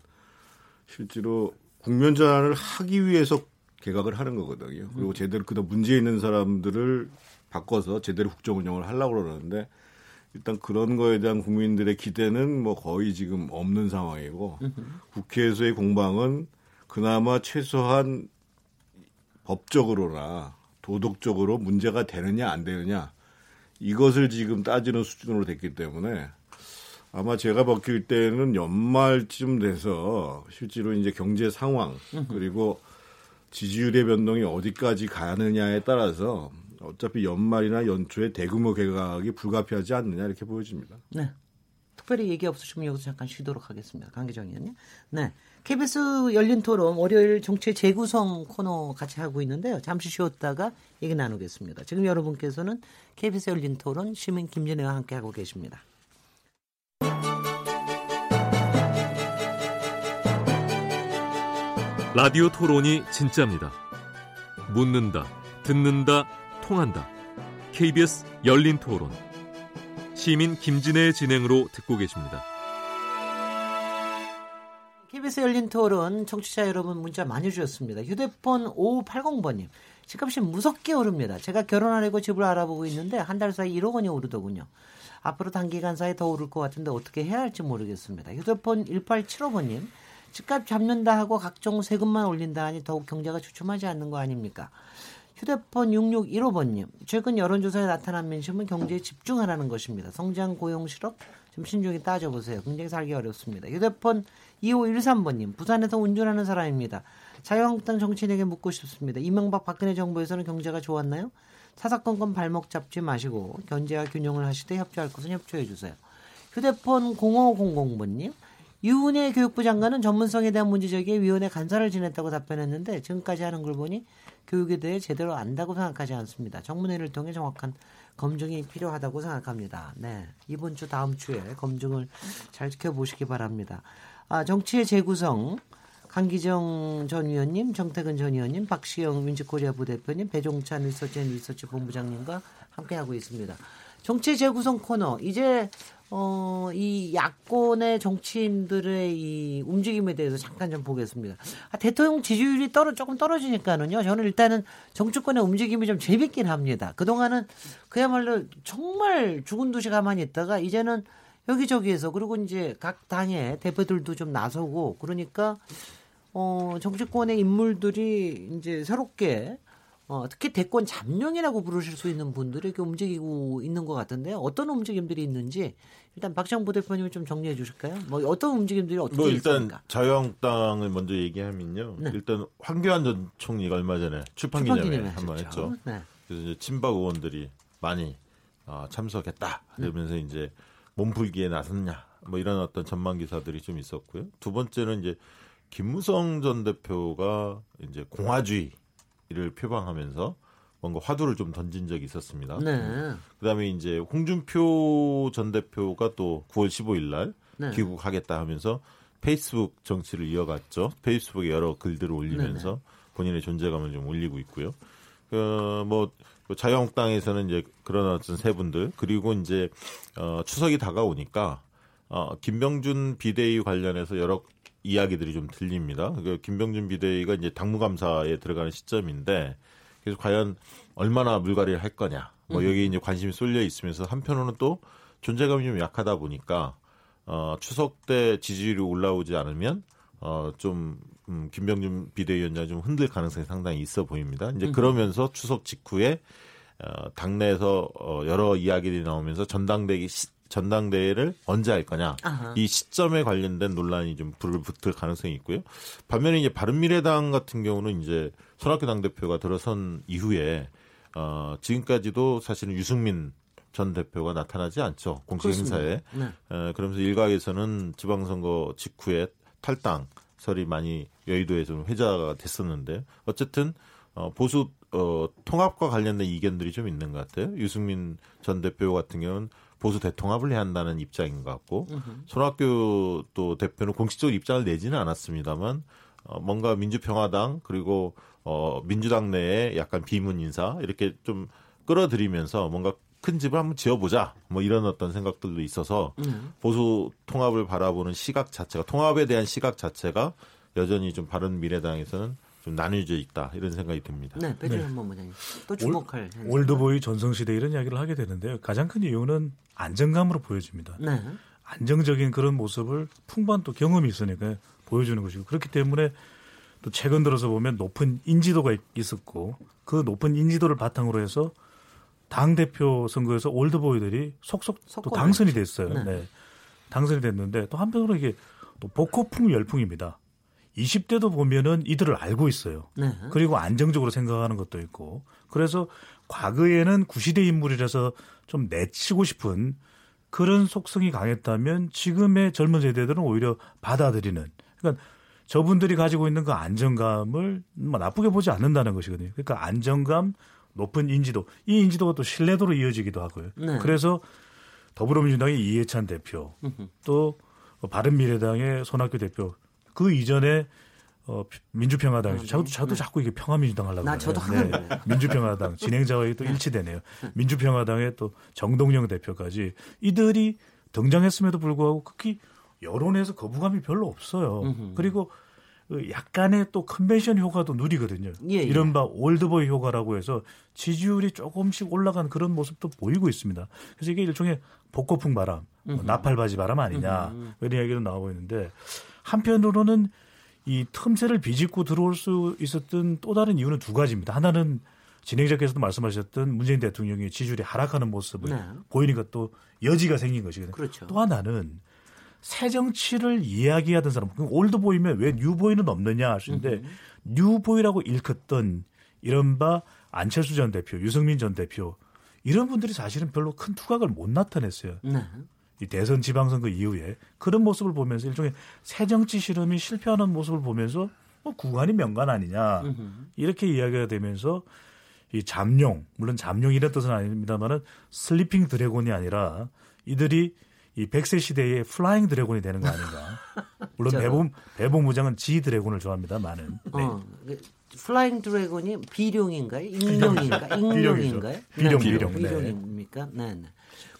실제로 국면 전환을 하기 위해서 개각을 하는 거거든요. 그리고 제대로 그다음 문제 있는 사람들을 바꿔서 제대로 국정 운영을 하려고 그러는데 일단 그런 거에 대한 국민들의 기대는 뭐 거의 지금 없는 상황이고 국회에서의 공방은 그나마 최소한 법적으로나 도덕적으로 문제가 되느냐 안 되느냐 이것을 지금 따지는 수준으로 됐기 때문에 아마 제가 바뀔 때는 연말쯤 돼서 실제로 이제 경제 상황 그리고 지지율의 변동이 어디까지 가느냐에 따라서 어차피 연말이나 연초에 대규모 개각이 불가피하지 않느냐 이렇게 보여집니다. 네. 특별히 얘기 없으시면 여기서 잠깐 쉬도록 하겠습니다. 강기정 의원님. 네. KBS 열린 토론 월요일 정치 재구성 코너 같이 하고 있는데요. 잠시 쉬었다가 얘기 나누겠습니다. 지금 여러분께서는 KBS 열린 토론 시민 김진애와 함께 하고 계십니다. 라디오 토론이 진짜입니다. 묻는다, 듣는다, 통한다. KBS 열린 토론. 시민 김진애의 진행으로 듣고 계십니다. KBS 열린 토론 청취자 여러분 문자 많이 주셨습니다. 휴대폰 5580번님. 집값이 무섭게 오릅니다. 제가 결혼하려고 집을 알아보고 있는데 한 달 사이 1억 원이 오르더군요. 앞으로 단기간 사이에 더 오를 것 같은데 어떻게 해야 할지 모르겠습니다. 휴대폰 1875번님. 집값 잡는다 하고 각종 세금만 올린다 하니 더욱 경제가 주춤하지 않는 거 아닙니까? 휴대폰 6615번님. 최근 여론조사에 나타난 민심은 경제에 집중하라는 것입니다. 성장, 고용, 실업 좀 신중히 따져보세요. 굉장히 살기 어렵습니다. 휴대폰 2513번님. 부산에서 운전하는 사람입니다. 자유한국당 정치인에게 묻고 싶습니다. 이명박 박근혜 정부에서는 경제가 좋았나요? 사사건건 발목 잡지 마시고 견제와 균형을 하시되 협조할 것은 협조해 주세요. 휴대폰 0500번님. 유은혜 교육부 장관은 전문성에 대한 문제제기에 위원회 간사를 지냈다고 답변했는데 지금까지 하는 걸 보니 교육에 대해 제대로 안다고 생각하지 않습니다. 청문회를 통해 정확한 검증이 필요하다고 생각합니다. 네. 이번 주 다음 주에 검증을 잘 지켜보시기 바랍니다. 아, 정치의 재구성 강기정 전 위원님, 정태근 전 위원님, 박시영 민주코리아 부대표님, 배종찬 리서치 앤 리서치 본부장님과 함께하고 있습니다. 정치 재구성 코너 이제 어, 이 야권의 정치인들의 이 움직임에 대해서 잠깐 좀 보겠습니다. 아, 대통령 지지율이 떨어, 조금 떨어지니까는요. 저는 일단은 정치권의 움직임이 좀 재밌긴 합니다. 그동안은 그야말로 정말 죽은 듯이 가만히 있다가 이제는 여기저기에서 그리고 이제 각 당의 대표들도 좀 나서고 그러니까 어, 정치권의 인물들이 이제 새롭게 어, 특히 대권 잠룡이라고 부르실 수 있는 분들이 이렇게 움직이고 있는 것 같은데요. 어떤 움직임들이 있는지 일단 박정부 대표님이 좀 정리해 주실까요? 뭐 어떤 움직임들이 어떻게 뭐 일단 있습니까? 자유한국당을 먼저 얘기하면요. 네. 일단 황교안 전 총리가 얼마 전에 출판 기념회 한번 했죠. 네. 그래서 이제 친박 의원들이 많이 어, 참석했다. 그러면서 네. 이제 몸풀기에 나섰냐. 뭐 이런 어떤 전망 기사들이 좀 있었고요. 두 번째는 이제 김무성 전 대표가 이제 공화주의 이를 표방하면서 뭔가 화두를 좀 던진 적이 있었습니다. 네. 그다음에 이제 홍준표 전 대표가 또 9월 15일 날 네. 귀국하겠다 하면서 페이스북 정치를 이어갔죠. 페이스북에 여러 글들을 올리면서 네네. 본인의 존재감을 좀 올리고 있고요. 그뭐 자유한국당에서는 이제 그런 어떤 세 분들 그리고 이제 어 추석이 다가오니까 어 김병준 비대위 관련해서 여러 이야기들이 좀 들립니다. 그 김병준 비대위가 이제 당무감사에 들어가는 시점인데 그래서 과연 얼마나 물갈이를 할 거냐. 뭐 여기 이제 관심이 쏠려 있으면서 한편으로는 또 존재감이 좀 약하다 보니까 어 추석 때 지지율이 올라오지 않으면 어좀 음, 김병준 비대위원장이 좀 흔들 가능성이 상당히 있어 보입니다. 이제 그러면서 추석 직후에 어, 당내에서 어, 여러 이야기들이 나오면서 전당대기 시, 전당대회를 언제 할 거냐 아하. 이 시점에 관련된 논란이 좀 불을 붙을 가능성이 있고요. 반면에 이제 바른미래당 같은 경우는 이제 손학규 당 대표가 들어선 이후에 어, 지금까지도 사실은 유승민 전 대표가 나타나지 않죠 공식 그렇습니다. 행사에. 네. 어, 그러면서 일각에서는 지방선거 직후에 탈당설이 많이 여의도에서 회자가 됐었는데 어쨌든 어, 보수 어, 통합과 관련된 이견들이 좀 있는 것 같아요. 유승민 전 대표 같은 경우는 보수 대통합을 해야 한다는 입장인 것 같고 으흠. 손학규 또 대표는 공식적으로 입장을 내지는 않았습니다만 어, 뭔가 민주평화당 그리고 어, 민주당 내에 약간 비문 인사 이렇게 좀 끌어들이면서 뭔가 큰 집을 한번 지어보자 뭐 이런 어떤 생각들도 있어서 음. 보수 통합을 바라보는 시각 자체가 통합에 대한 시각 자체가 여전히 좀 바른 미래당에서는 좀 나뉘어져 있다 이런 생각이 듭니다. 네, 배준현 본부장님 또 주목할 올, 드보이 전성시대 이런 이야기를 하게 되는데요. 가장 큰 이유는 안정감으로 보여집니다. 네. 안정적인 그런 모습을 풍부한 또 경험이 있으니까 보여주는 것이고 그렇기 때문에 또 최근 들어서 보면 높은 인지도가 있었고 그 높은 인지도를 바탕으로 해서 당 대표 선거에서 올드보이들이 속속 또 당선이 됐어요. 네. 네. 당선이 됐는데 또 한편으로 이게 또 복고풍 열풍입니다. 20대도 보면은 이들을 알고 있어요. 네. 그리고 안정적으로 생각하는 것도 있고. 그래서 과거에는 구시대 인물이라서 좀 내치고 싶은 그런 속성이 강했다면 지금의 젊은 세대들은 오히려 받아들이는. 그러니까 저분들이 가지고 있는 그 안정감을 뭐 나쁘게 보지 않는다는 것이거든요. 그러니까 안정감, 높은 인지도, 이 인지도가 또 신뢰도로 이어지기도 하고요. 네. 그래서 더불어민주당의 이해찬 대표, 또 바른미래당의 손학규 대표, 그 이전에 어, 민주평화당이죠. 아, 저도, 네. 저도 네. 자꾸 이게 평화민주당 하려고 나 저도 하는 네. 민주평화당 진행자와 또 네. 일치되네요. 민주평화당의 또 정동영 대표까지 이들이 등장했음에도 불구하고 극히 여론에서 거부감이 별로 없어요. 음흠. 그리고 그 약간의 또 컨벤션 효과도 누리거든요. 예, 예. 이른바 올드보이 효과라고 해서 지지율이 조금씩 올라간 그런 모습도 보이고 있습니다. 그래서 이게 일종의 복고풍 바람, 뭐 나팔바지 바람 아니냐 음흠. 이런 얘기도 나오고 있는데 한편으로는 이 틈새를 비집고 들어올 수 있었던 또 다른 이유는 두 가지입니다. 하나는 진행자께서도 말씀하셨던 문재인 대통령의 지지율이 하락하는 모습을 네. 보이니까 또 여지가 생긴 것이거든요. 그렇죠. 또 하나는 새 정치를 이야기하던 사람, 올드보이면 왜 뉴보이는 없느냐 하시는데 뉴보이라고 일컫던 이른바 안철수 전 대표, 유승민 전 대표 이런 분들이 사실은 별로 큰 투각을 못 나타냈어요. 네. 이 대선 지방선 거 이후에 그런 모습을 보면서 일종의 새 정치 실험이 실패하는 모습을 보면서 뭐 구관이 명관 아니냐 이렇게 이야기가 되면서 이 잠룡 물론 잠룡이란 뜻은 아닙니다만은 sleeping dragon이 아니라 이들이 이 백세 시대의 flying dragon이 되는 거 아닌가. 물론 배봉 배 본부장은 지 dragon을 좋아합니다. 많은. 네. 어, 그 flying dragon이 비룡인가요? 익룡인가? 익룡인가요? 비룡 비룡. 비룡입니까? 네. 네.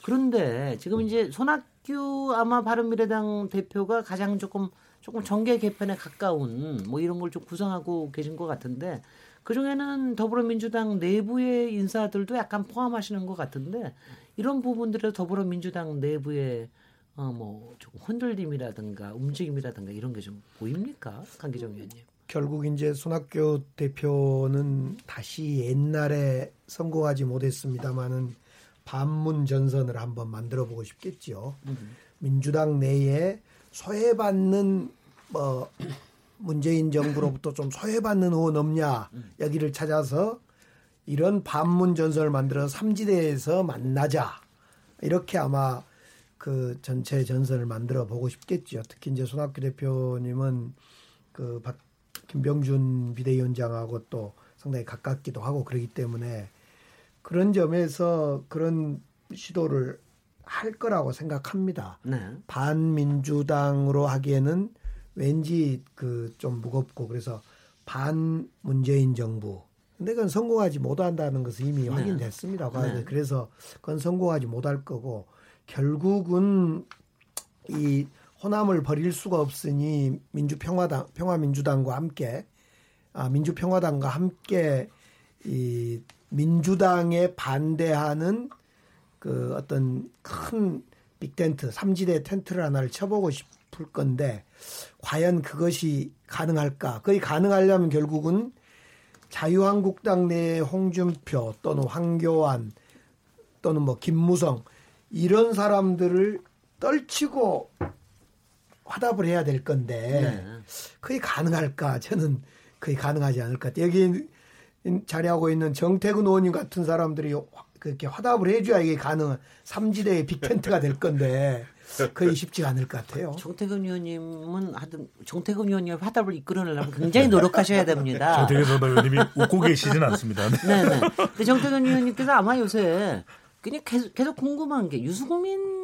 그런데 지금 이제 손학규 아마 바른미래당 대표가 가장 조금 조금 정계 개편에 가까운 뭐 이런 걸 좀 구성하고 계신 것 같은데 그 중에는 더불어민주당 내부의 인사들도 약간 포함하시는 것 같은데 이런 부분들에 더불어민주당 내부의 어 뭐 조금 흔들림이라든가 움직임이라든가 이런 게 좀 보입니까, 강기정 의원님? 결국 이제 손학규 대표는 다시 옛날에 성공하지 못했습니다마는 반문 전선을 한번 만들어 보고 싶겠지요. 음. 민주당 내에 소외받는 뭐 문재인 정부로부터 좀 소외받는 의원 없냐 음. 여기를 찾아서 이런 반문 전선을 만들어 삼지대에서 만나자 이렇게 아마 그 전체 전선을 만들어 보고 싶겠죠. 특히 이제 손학규 대표님은 그 박, 김병준 비대위원장하고 또 상당히 가깝기도 하고 그러기 때문에 그런 점에서 그런 시도를 할 거라고 생각합니다. 네. 반민주당으로 하기에는 왠지 그 좀 무겁고 그래서 반 문재인 정부. 근데 그건 성공하지 못한다는 것은 이미 네. 확인됐습니다. 네. 그래서 그건 성공하지 못할 거고 결국은 이 호남을 버릴 수가 없으니 민주평화당 평화민주당과 함께 아 민주평화당과 함께 이 민주당에 반대하는 그 어떤 큰 빅텐트, 삼지대 텐트를 하나를 쳐보고 싶을 건데 과연 그것이 가능할까? 그게 가능하려면 결국은 자유한국당 내 홍준표 또는 황교안 또는 뭐 김무성 이런 사람들을 떨치고 화답을 해야 될 건데 네. 그게 가능할까? 저는 그게 가능하지 않을 것 같아요. 여기 자리하고 있는 정태근 의원님 같은 사람들이 그렇게 화답을 해줘야 이게 가능한 삼지대의 빅텐트가 될 건데 그게 쉽지가 않을 것 같아요. 정태근 의원님은 하여튼 정태근 의원님 화답을 이끌어내려면 굉장히 노력하셔야 됩니다. 정태근 의원님이 웃고 계시진 않습니다. 네 네. 근데 정태근 의원님께서 아마 요새 그냥 계속, 계속 궁금한 게 유승민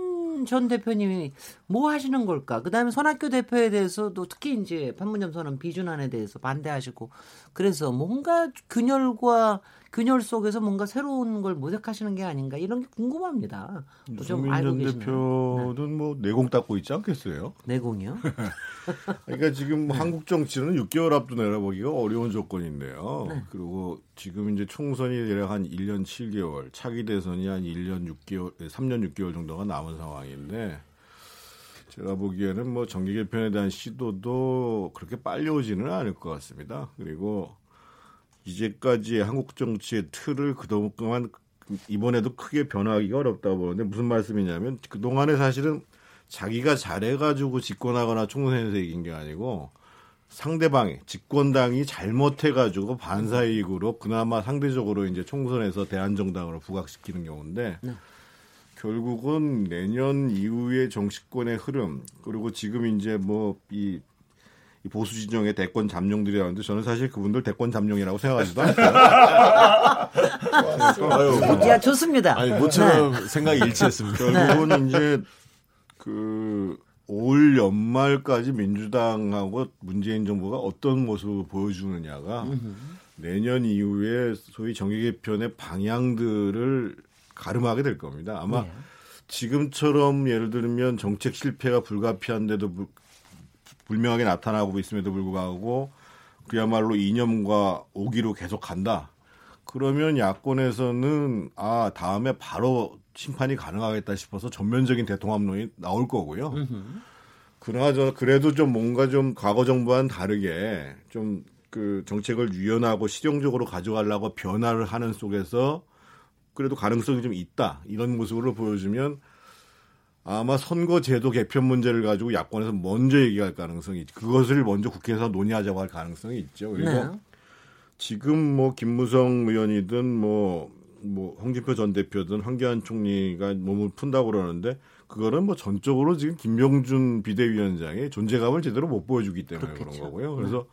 전 대표님이 뭐 하시는 걸까? 그다음에 손학규 대표에 대해서도 특히 이제 판문점 선언 비준안에 대해서 반대하시고 그래서 뭔가 균열과 균열 속에서 뭔가 새로운 걸 모색하시는 게 아닌가 이런 게 궁금합니다. 좀 알고 계시는 대표는 네. 뭐 내공 닦고 있지 않겠어요? 내공이요? 그러니까 지금 뭐 네. 한국 정치는 6개월 앞도 내려보기가 어려운 조건인데요. 네. 그리고 지금 이제 총선이 대략 한 1년 7개월, 차기 대선이 한 1년 6개월, 3년 6개월 정도가 남은 상황인데 제가 보기에는 뭐 정기 개편에 대한 시도도 그렇게 빨리 오지는 않을 것 같습니다. 그리고 이제까지 한국 정치의 틀을 그동안 이번에도 크게 변화하기가 어렵다고 보는데 무슨 말씀이냐면 그동안에 사실은 자기가 잘해가지고 집권하거나 총선에서 이긴 게 아니고 상대방이 집권당이 잘못해가지고 반사이익으로 그나마 상대적으로 이제 총선에서 대한정당으로 부각시키는 경우인데 네. 결국은 내년 이후의 정치권의 흐름 그리고 지금 이제 뭐이 이 보수 진영의 대권 잠룡들이라는데 저는 사실 그분들 대권 잠룡이라고 생각하지도 않고요. 아유, 야 좋습니다. 아니 모처럼 네. 생각이 일치했습니다. 결국은 이제 그 올 연말까지 민주당하고 문재인 정부가 어떤 모습을 보여주느냐가 내년 이후에 소위 정기 개편의 방향들을 가름하게 될 겁니다. 아마 네. 지금처럼 예를 들면 정책 실패가 불가피한데도 불명하게 나타나고 있음에도 불구하고 그야말로 이념과 오기로 계속 간다. 그러면 야권에서는 아 다음에 바로 심판이 가능하겠다 싶어서 전면적인 대통합론이 나올 거고요. 그나저 그래도 좀 뭔가 좀 과거 정부와는 다르게 좀 그 정책을 유연하고 실용적으로 가져가려고 변화를 하는 속에서 그래도 가능성이 좀 있다 이런 모습으로 보여주면 아마 선거제도 개편 문제를 가지고 야권에서 먼저 얘기할 가능성이 있죠. 그것을 먼저 국회에서 논의하자고 할 가능성이 있죠. 그리고 네. 지금 뭐 김무성 의원이든 뭐, 뭐 홍준표 전 대표든 황교안 총리가 몸을 푼다고 그러는데 그거는 뭐 전적으로 지금 김병준 비대위원장의 존재감을 제대로 못 보여주기 때문에 그렇겠죠. 그런 거고요. 그래서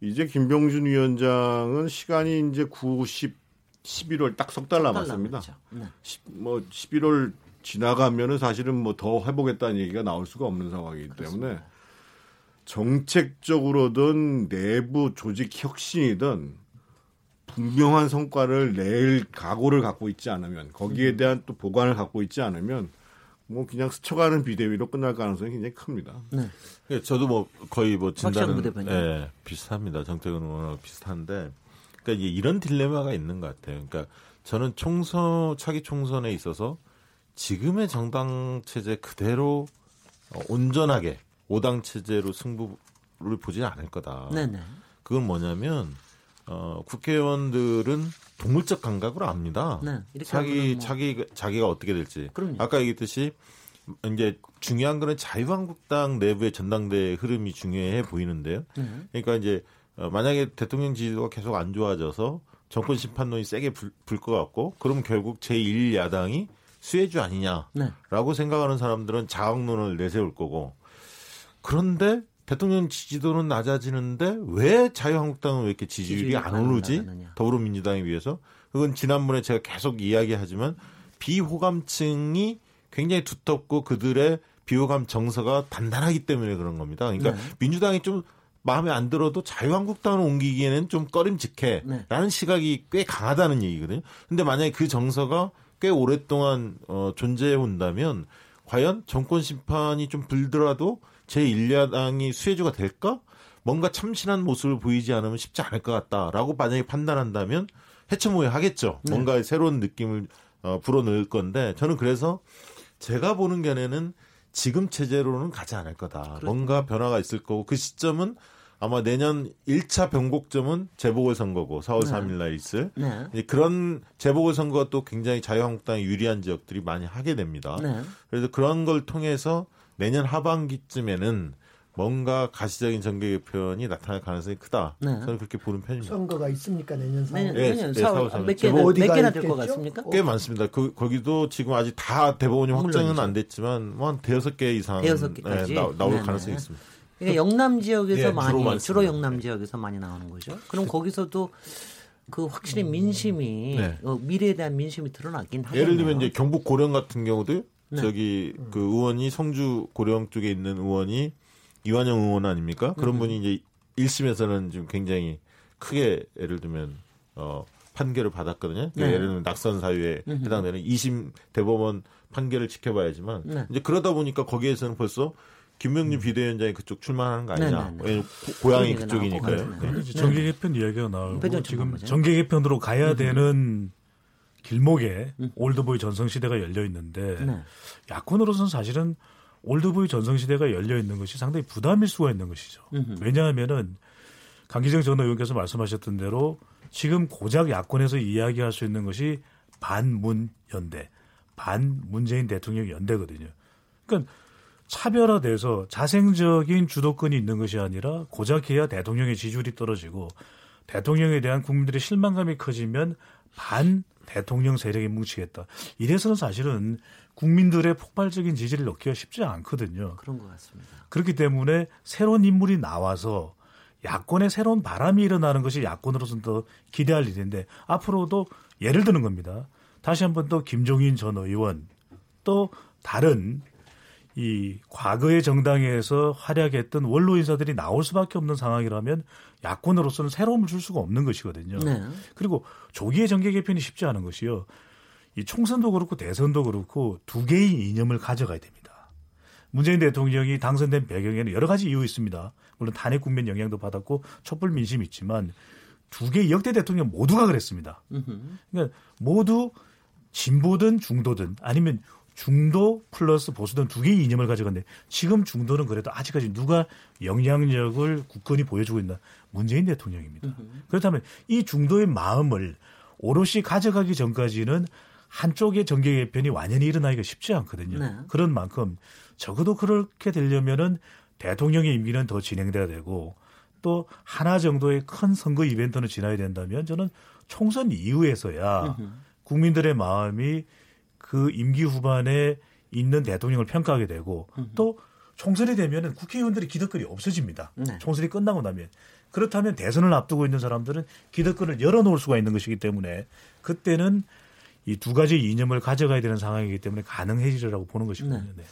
네. 이제 김병준 위원장은 시간이 이제 9, 10, 11월 딱 석 달 남았습니다. 네. 10, 뭐 11월 지나가면은 사실은 뭐 더 해보겠다는 얘기가 나올 수가 없는 상황이기 그렇습니다. 때문에 정책적으로든 내부 조직 혁신이든 분명한 성과를 낼 각오를 갖고 있지 않으면 거기에 음. 대한 또 보관을 갖고 있지 않으면 뭐 그냥 스쳐가는 비대위로 끝날 가능성이 굉장히 큽니다. 네. 예, 저도 뭐 거의 뭐 진단은 예, 비슷합니다. 정책은 워낙 비슷한데 그러니까 이제 이런 딜레마가 있는 것 같아요. 그러니까 저는 총선 차기 총선에 있어서 지금의 정당 체제 그대로 어, 온전하게 오당 체제로 승부를 보지 않을 거다. 네네. 그건 뭐냐면 어, 국회의원들은 동물적 감각으로 압니다. 네, 자기 뭐... 자기 자기가 어떻게 될지. 그럼요. 아까 얘기했듯이 이제 중요한 거는 자유한국당 내부의 전당대 흐름이 중요해 보이는데요. 네. 그러니까 이제 어, 만약에 대통령 지지도가 계속 안 좋아져서 정권 심판론이 세게 불 것 같고, 그럼 결국 제1야당이 수혜주 아니냐라고 네. 생각하는 사람들은 자학론을 내세울 거고 그런데 대통령 지지도는 낮아지는데 왜 자유한국당은 왜 이렇게 지지율이 안 오르지? 더불어민주당에 비해서 그건 지난번에 제가 계속 이야기하지만 비호감층이 굉장히 두텁고 그들의 비호감 정서가 단단하기 때문에 그런 겁니다. 그러니까 네. 민주당이 좀 마음에 안 들어도 자유한국당을 옮기기에는 좀 꺼림직해라는 네. 시각이 꽤 강하다는 얘기거든요. 근데 만약에 그 정서가 꽤 오랫동안 어, 존재해 온다면 과연 정권 심판이 좀 불더라도 제1야당이 수혜주가 될까? 뭔가 참신한 모습을 보이지 않으면 쉽지 않을 것 같다라고 만약에 판단한다면 해체모에 하겠죠. 네. 뭔가 새로운 느낌을 어, 불어넣을 건데 저는 그래서 제가 보는 견해는 지금 체제로는 가지 않을 거다. 그렇죠. 뭔가 변화가 있을 거고 그 시점은 아마 내년 1차 변곡점은 재보궐선거고 4월 네. 3일 날 있을 네. 그런 재보궐선거가 또 굉장히 자유한국당이 유리한 지역들이 많이 하게 됩니다. 네. 그래서 그런 걸 통해서 내년 하반기쯤에는 뭔가 가시적인 정계 개편이 나타날 가능성이 크다. 네. 저는 그렇게 보는 편입니다. 선거가 있습니까 내년 4월? 내년, 네, 내년 4월, 4월 몇 개나 몇 개나 될 것 같습니까? 꽤 많습니다. 그 거기도 지금 아직 다 대법원이 확정은 안 됐지만 뭐한 대여섯 개 이상 대여섯 개까지 네, 나, 올 네, 가능성이 있습니다. 그러니까 영남 지역에서 네, 많이 주로, 주로, 영남 지역에서 많이 나오는 거죠. 그럼 거기서도 그 확실히 음. 민심이 네. 어, 미래에 대한 민심이 드러나긴 하겠네요. 예를 들면 이제 경북 고령 같은 경우도 네. 저기 음. 그 의원이 성주 고령 쪽에 있는 의원이 이완영 의원 아닙니까? 그런 음. 분이 이제 1심에서는 지금 굉장히 크게 예를 들면 어 판결을 받았거든요. 그러니까 네. 예를 들면 낙선 사유에 해당되는 2심 대법원 판결을 지켜봐야지만 네. 이제 그러다 보니까 거기에서는 벌써 김명준 음. 비대위원장이 그쪽 출마하는 거 아니냐. 네, 네, 네. 고향이 그쪽이니까요. 정계 개편 이야기가 나오고 지금 정계 개편으로 가야 되는 길목에 음. 올드보이 전성시대가 열려 있는데 네. 야권으로서는 사실은 올드보이 전성시대가 열려 있는 것이 상당히 부담일 수가 있는 것이죠. 왜냐하면은 강기정 전 의원께서 말씀하셨던 대로 지금 고작 야권에서 이야기할 수 있는 것이 반문 연대, 반 문재인 대통령 연대거든요. 그러니까 차별화돼서 자생적인 주도권이 있는 것이 아니라 고작 해야 대통령의 지지율이 떨어지고 대통령에 대한 국민들의 실망감이 커지면 반 대통령 세력이 뭉치겠다. 이래서는 사실은 국민들의 폭발적인 지지를 얻기가 쉽지 않거든요. 그런 것 같습니다. 그렇기 때문에 새로운 인물이 나와서 야권의 새로운 바람이 일어나는 것이 야권으로서는 더 기대할 일인데 앞으로도 예를 드는 겁니다. 다시 한번 또 김종인 전 의원 또 다른 이 과거의 정당에서 활약했던 원로 인사들이 나올 수밖에 없는 상황이라면 야권으로서는 새로움을 줄 수가 없는 것이거든요. 네. 그리고 조기의 정계 개편이 쉽지 않은 것이요. 이 총선도 그렇고 대선도 그렇고 두 개의 이념을 가져가야 됩니다. 문재인 대통령이 당선된 배경에는 여러 가지 이유 있습니다. 물론 탄핵 국면 영향도 받았고 촛불 민심이 있지만 두 개의 역대 대통령 모두가 그랬습니다. 그러니까 모두 진보든 중도든 아니면 중도 플러스 보수든 두 개의 이념을 가져갔는데 지금 중도는 그래도 아직까지 누가 영향력을 굳건히 보여주고 있나 문재인 대통령입니다. 그렇다면 이 중도의 마음을 오롯이 가져가기 전까지는 한쪽의 정계 개편이 완연히 일어나기가 쉽지 않거든요. 네. 그런 만큼 적어도 그렇게 되려면은 대통령의 임기는 더 진행돼야 되고 또 하나 정도의 큰 선거 이벤트는 지나야 된다면 저는 총선 이후에서야 국민들의 마음이 그 임기 후반에 있는 대통령을 평가하게 되고 또 총선이 되면은 국회의원들이 기득권이 없어집니다. 네. 총선이 끝나고 나면 그렇다면 대선을 앞두고 있는 사람들은 기득권을 열어놓을 수가 있는 것이기 때문에 그때는 이 두 가지 이념을 가져가야 되는 상황이기 때문에 가능해지리라고 보는 것이거든요. 네. 네.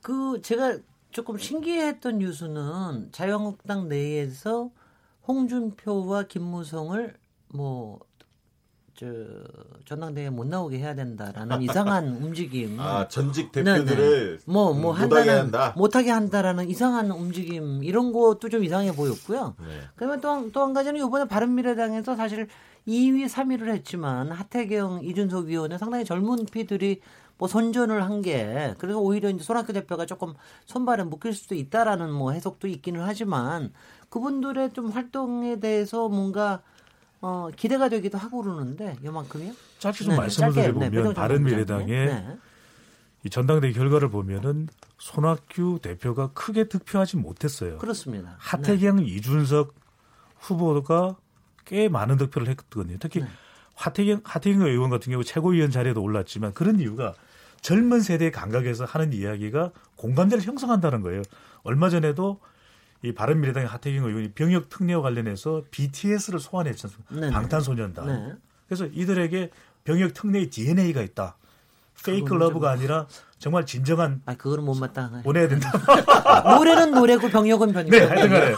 그 제가 조금 신기했던 뉴스는 자유한국당 내에서 홍준표와 김무성을 뭐 저 전당대회 못 나오게 해야 된다라는 이상한 움직임. 아 전직 대표들을 뭐뭐 뭐 한다는 한다. 못하게 한다라는 이상한 움직임 이런 것도 좀 이상해 보였고요. 네. 그러면 또또 한 가지는 이번에 바른미래당에서 사실 2위, 3위를 했지만 하태경, 이준석 위원회 상당히 젊은 피들이 뭐 선전을 한 게 그래서 오히려 이제 손학규 대표가 조금 손발에 묶일 수도 있다라는 뭐 해석도 있기는 하지만 그분들의 좀 활동에 대해서 뭔가 어, 기대가 되기도 하고 그러는데 요만큼이요? 짧게 좀 네, 말씀을 드려보면 네, 바른미래당의 네. 이 전당대회 결과를 보면은 손학규 대표가 크게 득표하지 못했어요. 그렇습니다. 하태경, 네. 이준석 후보가 꽤 많은 득표를 했거든요. 특히 네. 하태경, 하태경 의원 같은 경우 최고위원 자리에도 올랐지만 그런 이유가 젊은 세대의 감각에서 하는 이야기가 공감대를 형성한다는 거예요. 얼마 전에도 이 바른미래당의 하태경 의원이 병역 특례와 관련해서 BTS를 소환했지 않습니까? 방탄소년단. 네. 그래서 이들에게 병역 특례의 DNA가 있다. Fake Love가 아니라 정말 진정한 아 그거는 못 맞다 보내야 된다. 노래는 노래고 병역은 병역. 네, 하여튼간에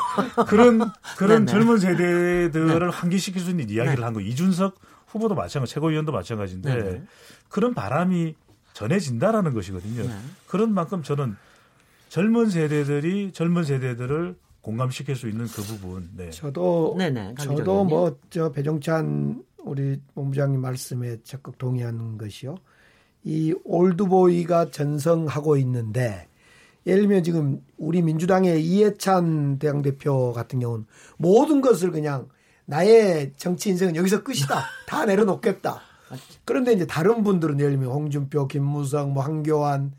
그런 그런 네, 네. 젊은 세대들을 네. 환기시킬 수 있는 이야기를 네. 한 거. 이준석 후보도 마찬가지, 최고위원도 마찬가지인데 네, 네. 그런 바람이 전해진다라는 것이거든요. 그런 만큼 저는 젊은 세대들이 젊은 세대들을 공감시킬 수 있는 그 부분. 네. 저도 네네, 저도 뭐 저 배종찬 우리 본부장님 말씀에 적극 동의하는 것이요. 이 올드보이가 전성하고 있는데 예를 들면 지금 우리 민주당의 이해찬 당대표 같은 경우는 모든 것을 그냥 나의 정치 인생은 여기서 끝이다. 다 내려놓겠다. 그런데 이제 다른 분들은 예를 들면 홍준표, 김무성, 뭐 한교안,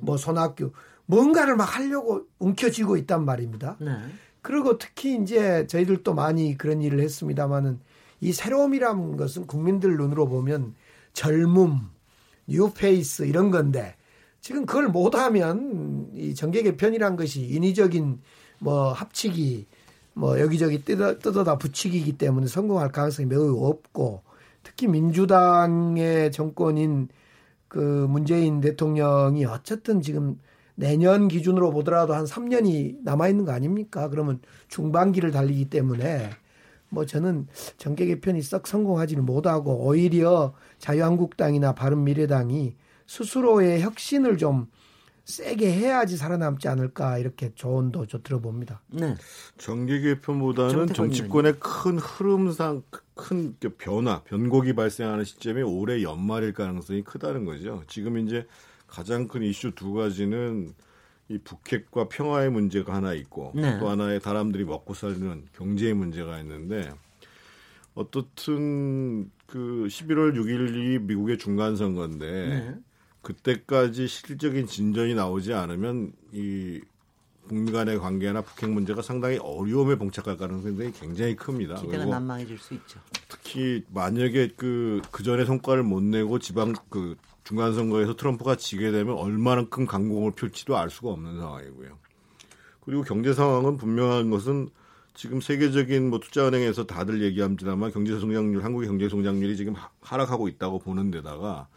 뭐 손학규 뭔가를 막 하려고 움켜쥐고 있단 말입니다. 네. 그리고 특히 이제 저희들도 많이 그런 일을 했습니다마는 이 새로움이라는 것은 국민들 눈으로 보면 젊음, 뉴페이스 이런 건데 지금 그걸 못하면 이 정계 개편이란 것이 인위적인 뭐 합치기 뭐 여기저기 뜯어, 뜯어다 붙이기이기 때문에 성공할 가능성이 매우 없고 특히 민주당의 정권인 그 문재인 대통령이 어쨌든 지금 내년 기준으로 보더라도 한 3년이 남아 있는 거 아닙니까? 그러면 중반기를 달리기 때문에 뭐 저는 정계 개편이 썩 성공하지는 못하고 오히려 자유한국당이나 바른미래당이 스스로의 혁신을 좀 세게 해야지 살아남지 않을까 이렇게 조언도 저 들어봅니다. 네. 정계 개편보다는 정치권의 큰 흐름상 큰 변화, 변곡이 발생하는 시점이 올해 연말일 가능성이 크다는 거죠. 지금 이제 가장 큰 이슈 두 가지는 이 북핵과 평화의 문제가 하나 있고 네. 또 하나의 사람들이 먹고 살는 경제의 문제가 있는데 어떻든 그 11월 6일이 미국의 중간 선거인데 네. 그때까지 실질적인 진전이 나오지 않으면 이 북미 간의 관계나 북핵 문제가 상당히 어려움에 봉착할 가능성이 굉장히 큽니다. 기대가 난망해질 수 있죠. 특히 만약에 그, 그 전에 성과를 못 내고 지방 그 중간 선거에서 트럼프가 지게 되면 얼마나 큰 강공을 펼지도 알 수가 없는 상황이고요. 그리고 경제 상황은 분명한 것은 지금 세계적인 뭐 투자은행에서 다들 얘기합니다만 경제 성장률, 한국의 경제 성장률이 지금 하락하고 있다고 보는 데다가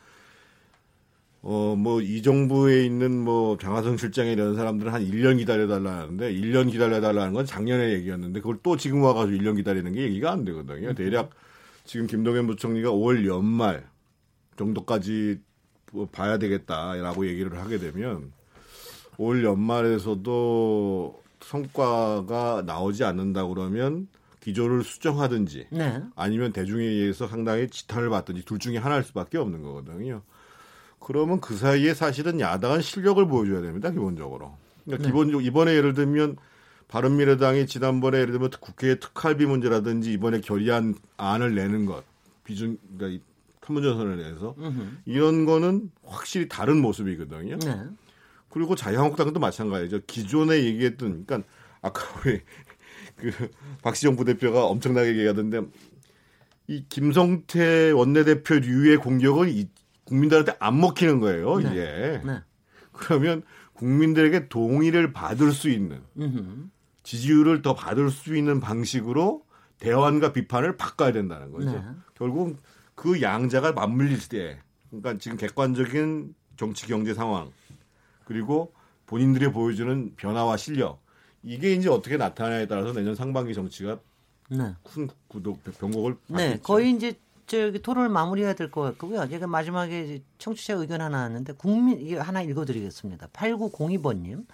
어, 뭐, 이 정부에 있는 뭐, 장하성 실장에 이런 사람들은 한 1년 기다려 달라는데, 1년 기다려 달라는 건 작년에 얘기였는데, 그걸 또 지금 와 가지고 1년 기다리는 게 얘기가 안 되거든요. 대략 지금 김동연 부총리가 5월 연말 정도까지 봐야 되겠다라고 얘기를 하게 되면, 올 연말에서도 성과가 나오지 않는다 그러면 기조를 수정하든지, 네. 아니면 대중에 의해서 상당히 지탄을 받든지 둘 중에 하나일 수밖에 없는 거거든요. 그러면 그 사이에 사실은 야당은 실력을 보여줘야 됩니다. 기본적으로. 그러니까 네. 기본적으로 이번에 예를 들면 바른미래당이 지난번에 예를 들면 국회의 특활비 문제라든지 이번에 결의안 안을 내는 것 비중 그러니까 판문점선을 내서 으흠. 이런 거는 확실히 다른 모습이거든요. 네. 그리고 자유한국당도 마찬가지죠. 기존에 얘기했던 그러니까 아까 우리 그 박시정 부대표가 엄청나게 얘기하던데 이 김성태 원내대표류의 공격은 이 국민들한테 안 먹히는 거예요, 네. 이게. 네. 그러면 국민들에게 동의를 받을 수 있는 음흠. 지지율을 더 받을 수 있는 방식으로 대환과 비판을 바꿔야 된다는 거죠. 네. 결국 그 양자가 맞물릴 때, 그러니까 지금 객관적인 정치 경제 상황 그리고 본인들이 보여주는 변화와 실력 이게 이제 어떻게 나타나에 따라서 내년 상반기 정치가 네. 큰 구독 변곡을 네, 거의 이제 저기 토론을 마무리해야 될 것 같고요. 제가 마지막에 청취자 의견 하나 왔는데 국민 이게 하나 읽어드리겠습니다. 8902번님.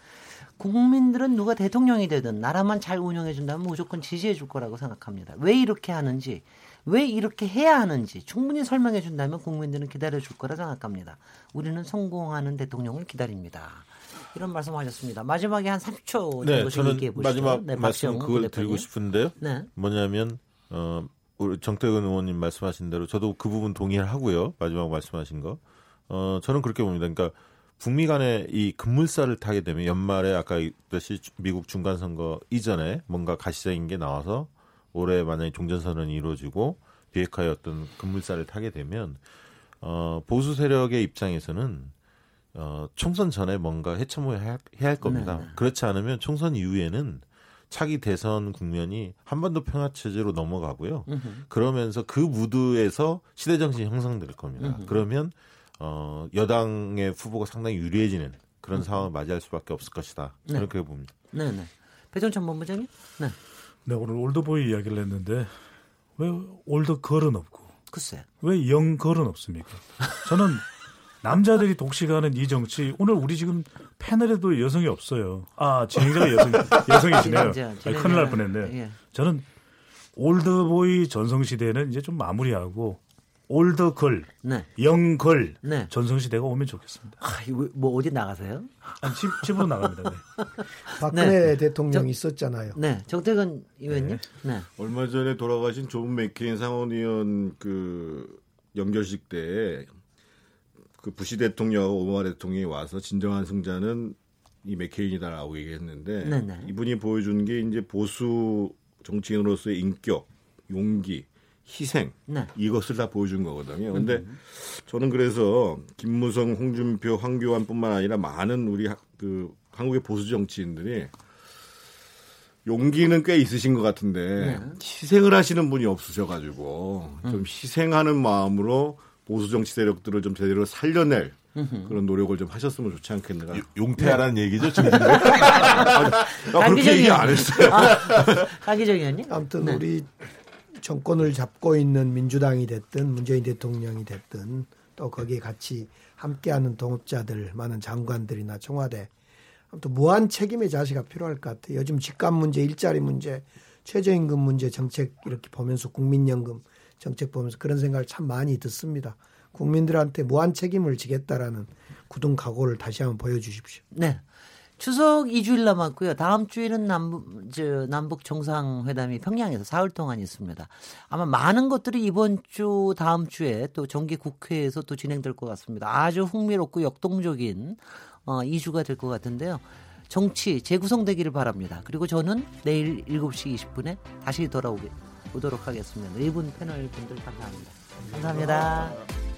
국민들은 누가 대통령이 되든 나라만 잘 운영해 준다면 무조건 지지해 줄 거라고 생각합니다. 왜 이렇게 하는지, 왜 이렇게 해야 하는지 충분히 설명해 준다면 국민들은 기다려 줄 거라 생각합니다. 우리는 성공하는 대통령을 기다립니다. 이런 말씀하셨습니다. 마지막에 한 3초 정도 네, 저는. 마지막 네, 말씀 그걸 드리고 싶은데요. 네. 뭐냐면 어, 우리 정태근 의원님 말씀하신 대로 저도 그 부분 동의를 하고요. 마지막 말씀하신 거. 어, 저는 그렇게 봅니다. 그러니까 북미 간의 이 급물살을 타게 되면 연말에 아까 얘기했듯이 미국 중간 선거 이전에 뭔가 가시적인 게 나와서 올해 만약에 종전선언이 이루어지고 비핵화의 어떤 급물살을 타게 되면 어, 보수 세력의 입장에서는 어, 총선 전에 뭔가 해체모에 해야, 해야 할 겁니다. 네. 그렇지 않으면 총선 이후에는 차기 대선 국면이 한반도 평화 체제로 넘어가고요. 으흠. 그러면서 그 무드에서 시대 정신이 형성될 겁니다. 으흠. 그러면 어 여당의 후보가 상당히 유리해지는 그런 으흠. 상황을 맞이할 수밖에 없을 것이다. 네. 그렇게 봅니다. 네, 네. 배종찬 본부장님. 네. 네, 오늘 올드보이 이야기를 했는데 왜 올드걸은 없고 글쎄. 왜 영걸은 없습니까? 저는 남자들이 독식하는 이 정치 오늘 우리 지금 패널에도 여성이 없어요. 아 진행자가 여성 여성이시네요. 진행자, 큰일 날 뻔했네요. 예. 저는 올드보이 전성 시대는 이제 좀 마무리하고 Old girl, 네. young girl 네. 전성시대가 오면 좋겠습니다. 아, 뭐 어디 나가세요? 아니, 집, 집으로 나갑니다. 네. 박근혜 네. 대통령 이 있었잖아요. 네, 정태근 의원님. 네. 네. 얼마 전에 돌아가신 존 맥케인 상원의원 그 영결식 때 그 부시 대통령하고 오바마 대통령이 와서 진정한 승자는 이 맥케인이다라고 얘기했는데 네네. 이분이 보여준 게 이제 보수 정치인으로서의 인격, 용기, 희생 네. 이것을 다 보여준 거거든요. 근데 음. 저는 그래서 김무성, 홍준표, 황교안뿐만 아니라 많은 우리 그 한국의 보수 정치인들이 용기는 꽤 있으신 것 같은데 네. 희생을 하시는 분이 없으셔가지고 음. 좀 희생하는 마음으로 보수 정치 세력들을 좀 제대로 살려낼 그런 노력을 좀 하셨으면 좋지 않겠는가. 용태하라는 네. 얘기죠, 지금. 나 그렇게 얘기 안 했어요. 아, 강기정 의원님? 아무튼 네. 우리 정권을 잡고 있는 민주당이 됐든 문재인 대통령이 됐든 또 거기에 같이 함께하는 동업자들 많은 장관들이나 청와대 아무튼 무한 책임의 자세가 필요할 것 같아요. 요즘 집값 문제, 일자리 문제, 최저임금 문제 정책 이렇게 보면서 국민연금 정책 보면서 그런 생각을 참 많이 듣습니다. 국민들한테 무한 책임을 지겠다라는 굳은 각오를 다시 한번 보여주십시오. 네. 추석 2주일 남았고요. 다음 주에는 남북, 저, 남북 정상회담이 평양에서 사흘 동안 있습니다. 아마 많은 것들이 이번 주, 다음 주에 또 정기 국회에서 또 진행될 것 같습니다. 아주 흥미롭고 역동적인 어, 2주가 될 것 같은데요. 정치 재구성되기를 바랍니다. 그리고 저는 내일 7시 20분에 다시 돌아오도록 하겠습니다. 네분 패널 분들 감사합니다. 감사합니다.